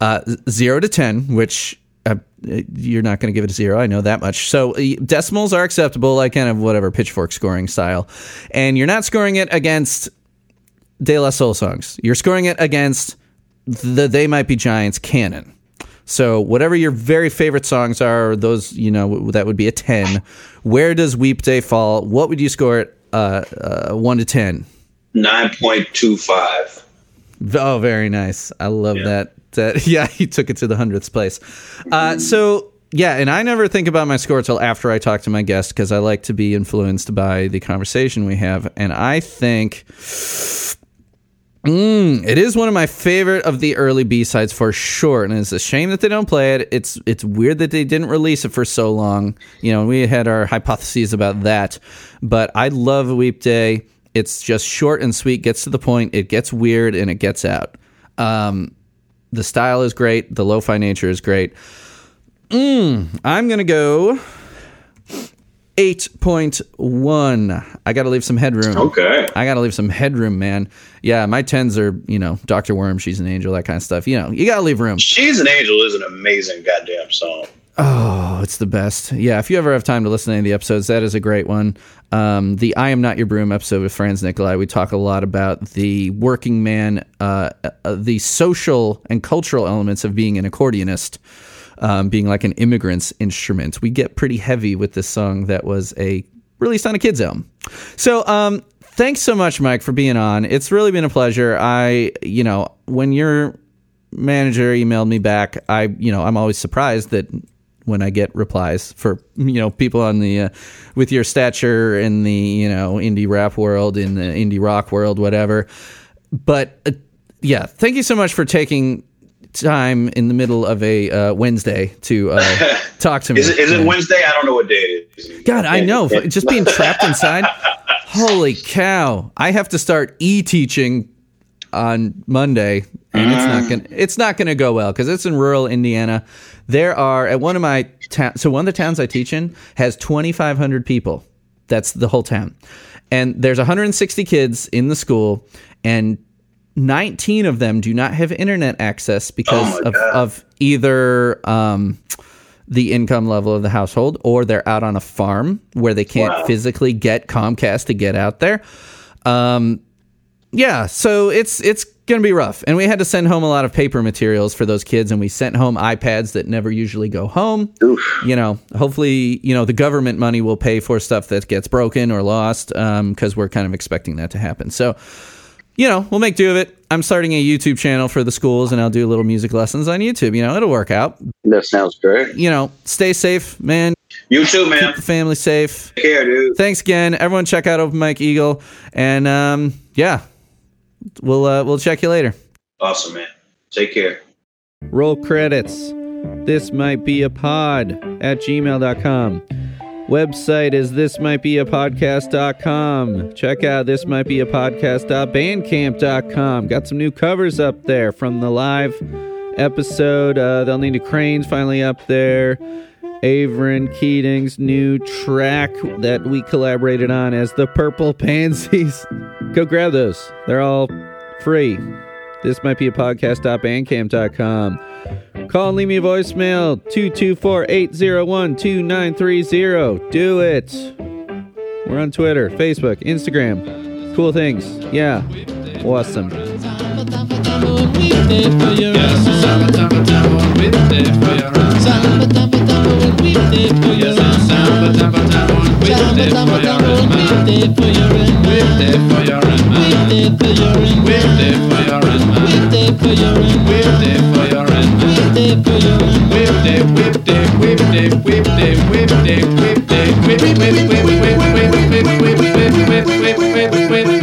uh, zero to 10, which uh, you're not going to give it a zero. I know that much. So decimals are acceptable, like kind of whatever pitchfork scoring style. And you're not scoring it against De La Soul songs. You're scoring it against the They Might Be Giants canon. So whatever your very favorite songs are, those you know that would be a ten. Where does Weep Day fall? What would you score it? Uh, uh, one to ten. 9.25. Oh, very nice. I love that. That [laughs] yeah, he took it to the hundredth place. Uh, so yeah, and I never think about my score till after I talk to my guest because I like to be influenced by the conversation we have, and I think. Mm, it is one of my favorite of the early B sides for sure, and it's a shame that they don't play it. It's it's weird that they didn't release it for so long. You know, we had our hypotheses about that, but I love Weep Day. It's just short and sweet, gets to the point. It gets weird and it gets out. Um, the style is great. The lo-fi nature is great. Mm, I'm gonna go 8.1. I got to leave some headroom. Okay. I got to leave some headroom, man. Yeah, my 10s are, you know, Dr. Worm, she's an angel, that kind of stuff. You know, you got to leave room. She's an Angel is an amazing goddamn song. Oh, it's the best. Yeah, if you ever have time to listen to any of the episodes, that is a great one. Um, the I Am Not Your Broom episode with Franz Nicolay, we talk a lot about the working man, uh, uh, the social and cultural elements of being an accordionist um, being like an immigrant's instrument. We get pretty heavy with this song that was a released on a kids album. So, um, thanks so much, Mike, for being on. It's really been a pleasure. I, you know, when your manager emailed me back, I, you know, I'm always surprised that when I get replies for you know people on the uh, with your stature in the you know indie rap world, in the indie rock world, whatever. But uh, yeah, thank you so much for taking time in the middle of a uh, Wednesday to uh, [laughs] talk to me. Is it, is it Wednesday? I don't know what day it is. God, I know. Just being trapped inside. [laughs] Holy cow! I have to start e-teaching on Monday, and it's not gonna it's not gonna go well because it's in rural Indiana. There are at one of my towns. So one of the towns I teach in has 2,500 people. That's the whole town, and there's 160 kids in the school, and 19 of them do not have internet access because Oh of, God. of either um, the income level of the household or they're out on a farm where they can't Wow. physically get Comcast to get out there. Um, yeah, so it's it's gonna be rough, and we had to send home a lot of paper materials for those kids, and we sent home iPads that never usually go home. You know, hopefully, you know the government money will pay for stuff that gets broken or lost, because we're kind of expecting that to happen. So, you know, we'll make do of it. I'm starting a YouTube channel for the schools, and I'll do little music lessons on YouTube. You know, it'll work out. That sounds great. You know, stay safe, man. You too, man. Keep the family safe. Take care, dude. Thanks again, everyone. Check out Open Mike Eagle, and um, yeah, we'll uh, we'll check you later. Awesome, man. Take care. Roll credits. This might be a pod at gmail.com. Website is this might be Check out this might be a podcast.bandcamp.com. Got some new covers up there from the live episode. Uh, They'll Need a Crane's finally up there. Averin Keating's new track that we collaborated on as the Purple Pansies. [laughs] Go grab those. They're all free. This might be a podcast.bandcamp.com. Call and leave me a voicemail 224 801 2930. Do it. We're on Twitter, Facebook, Instagram. Cool things. Yeah. Awesome. Whip,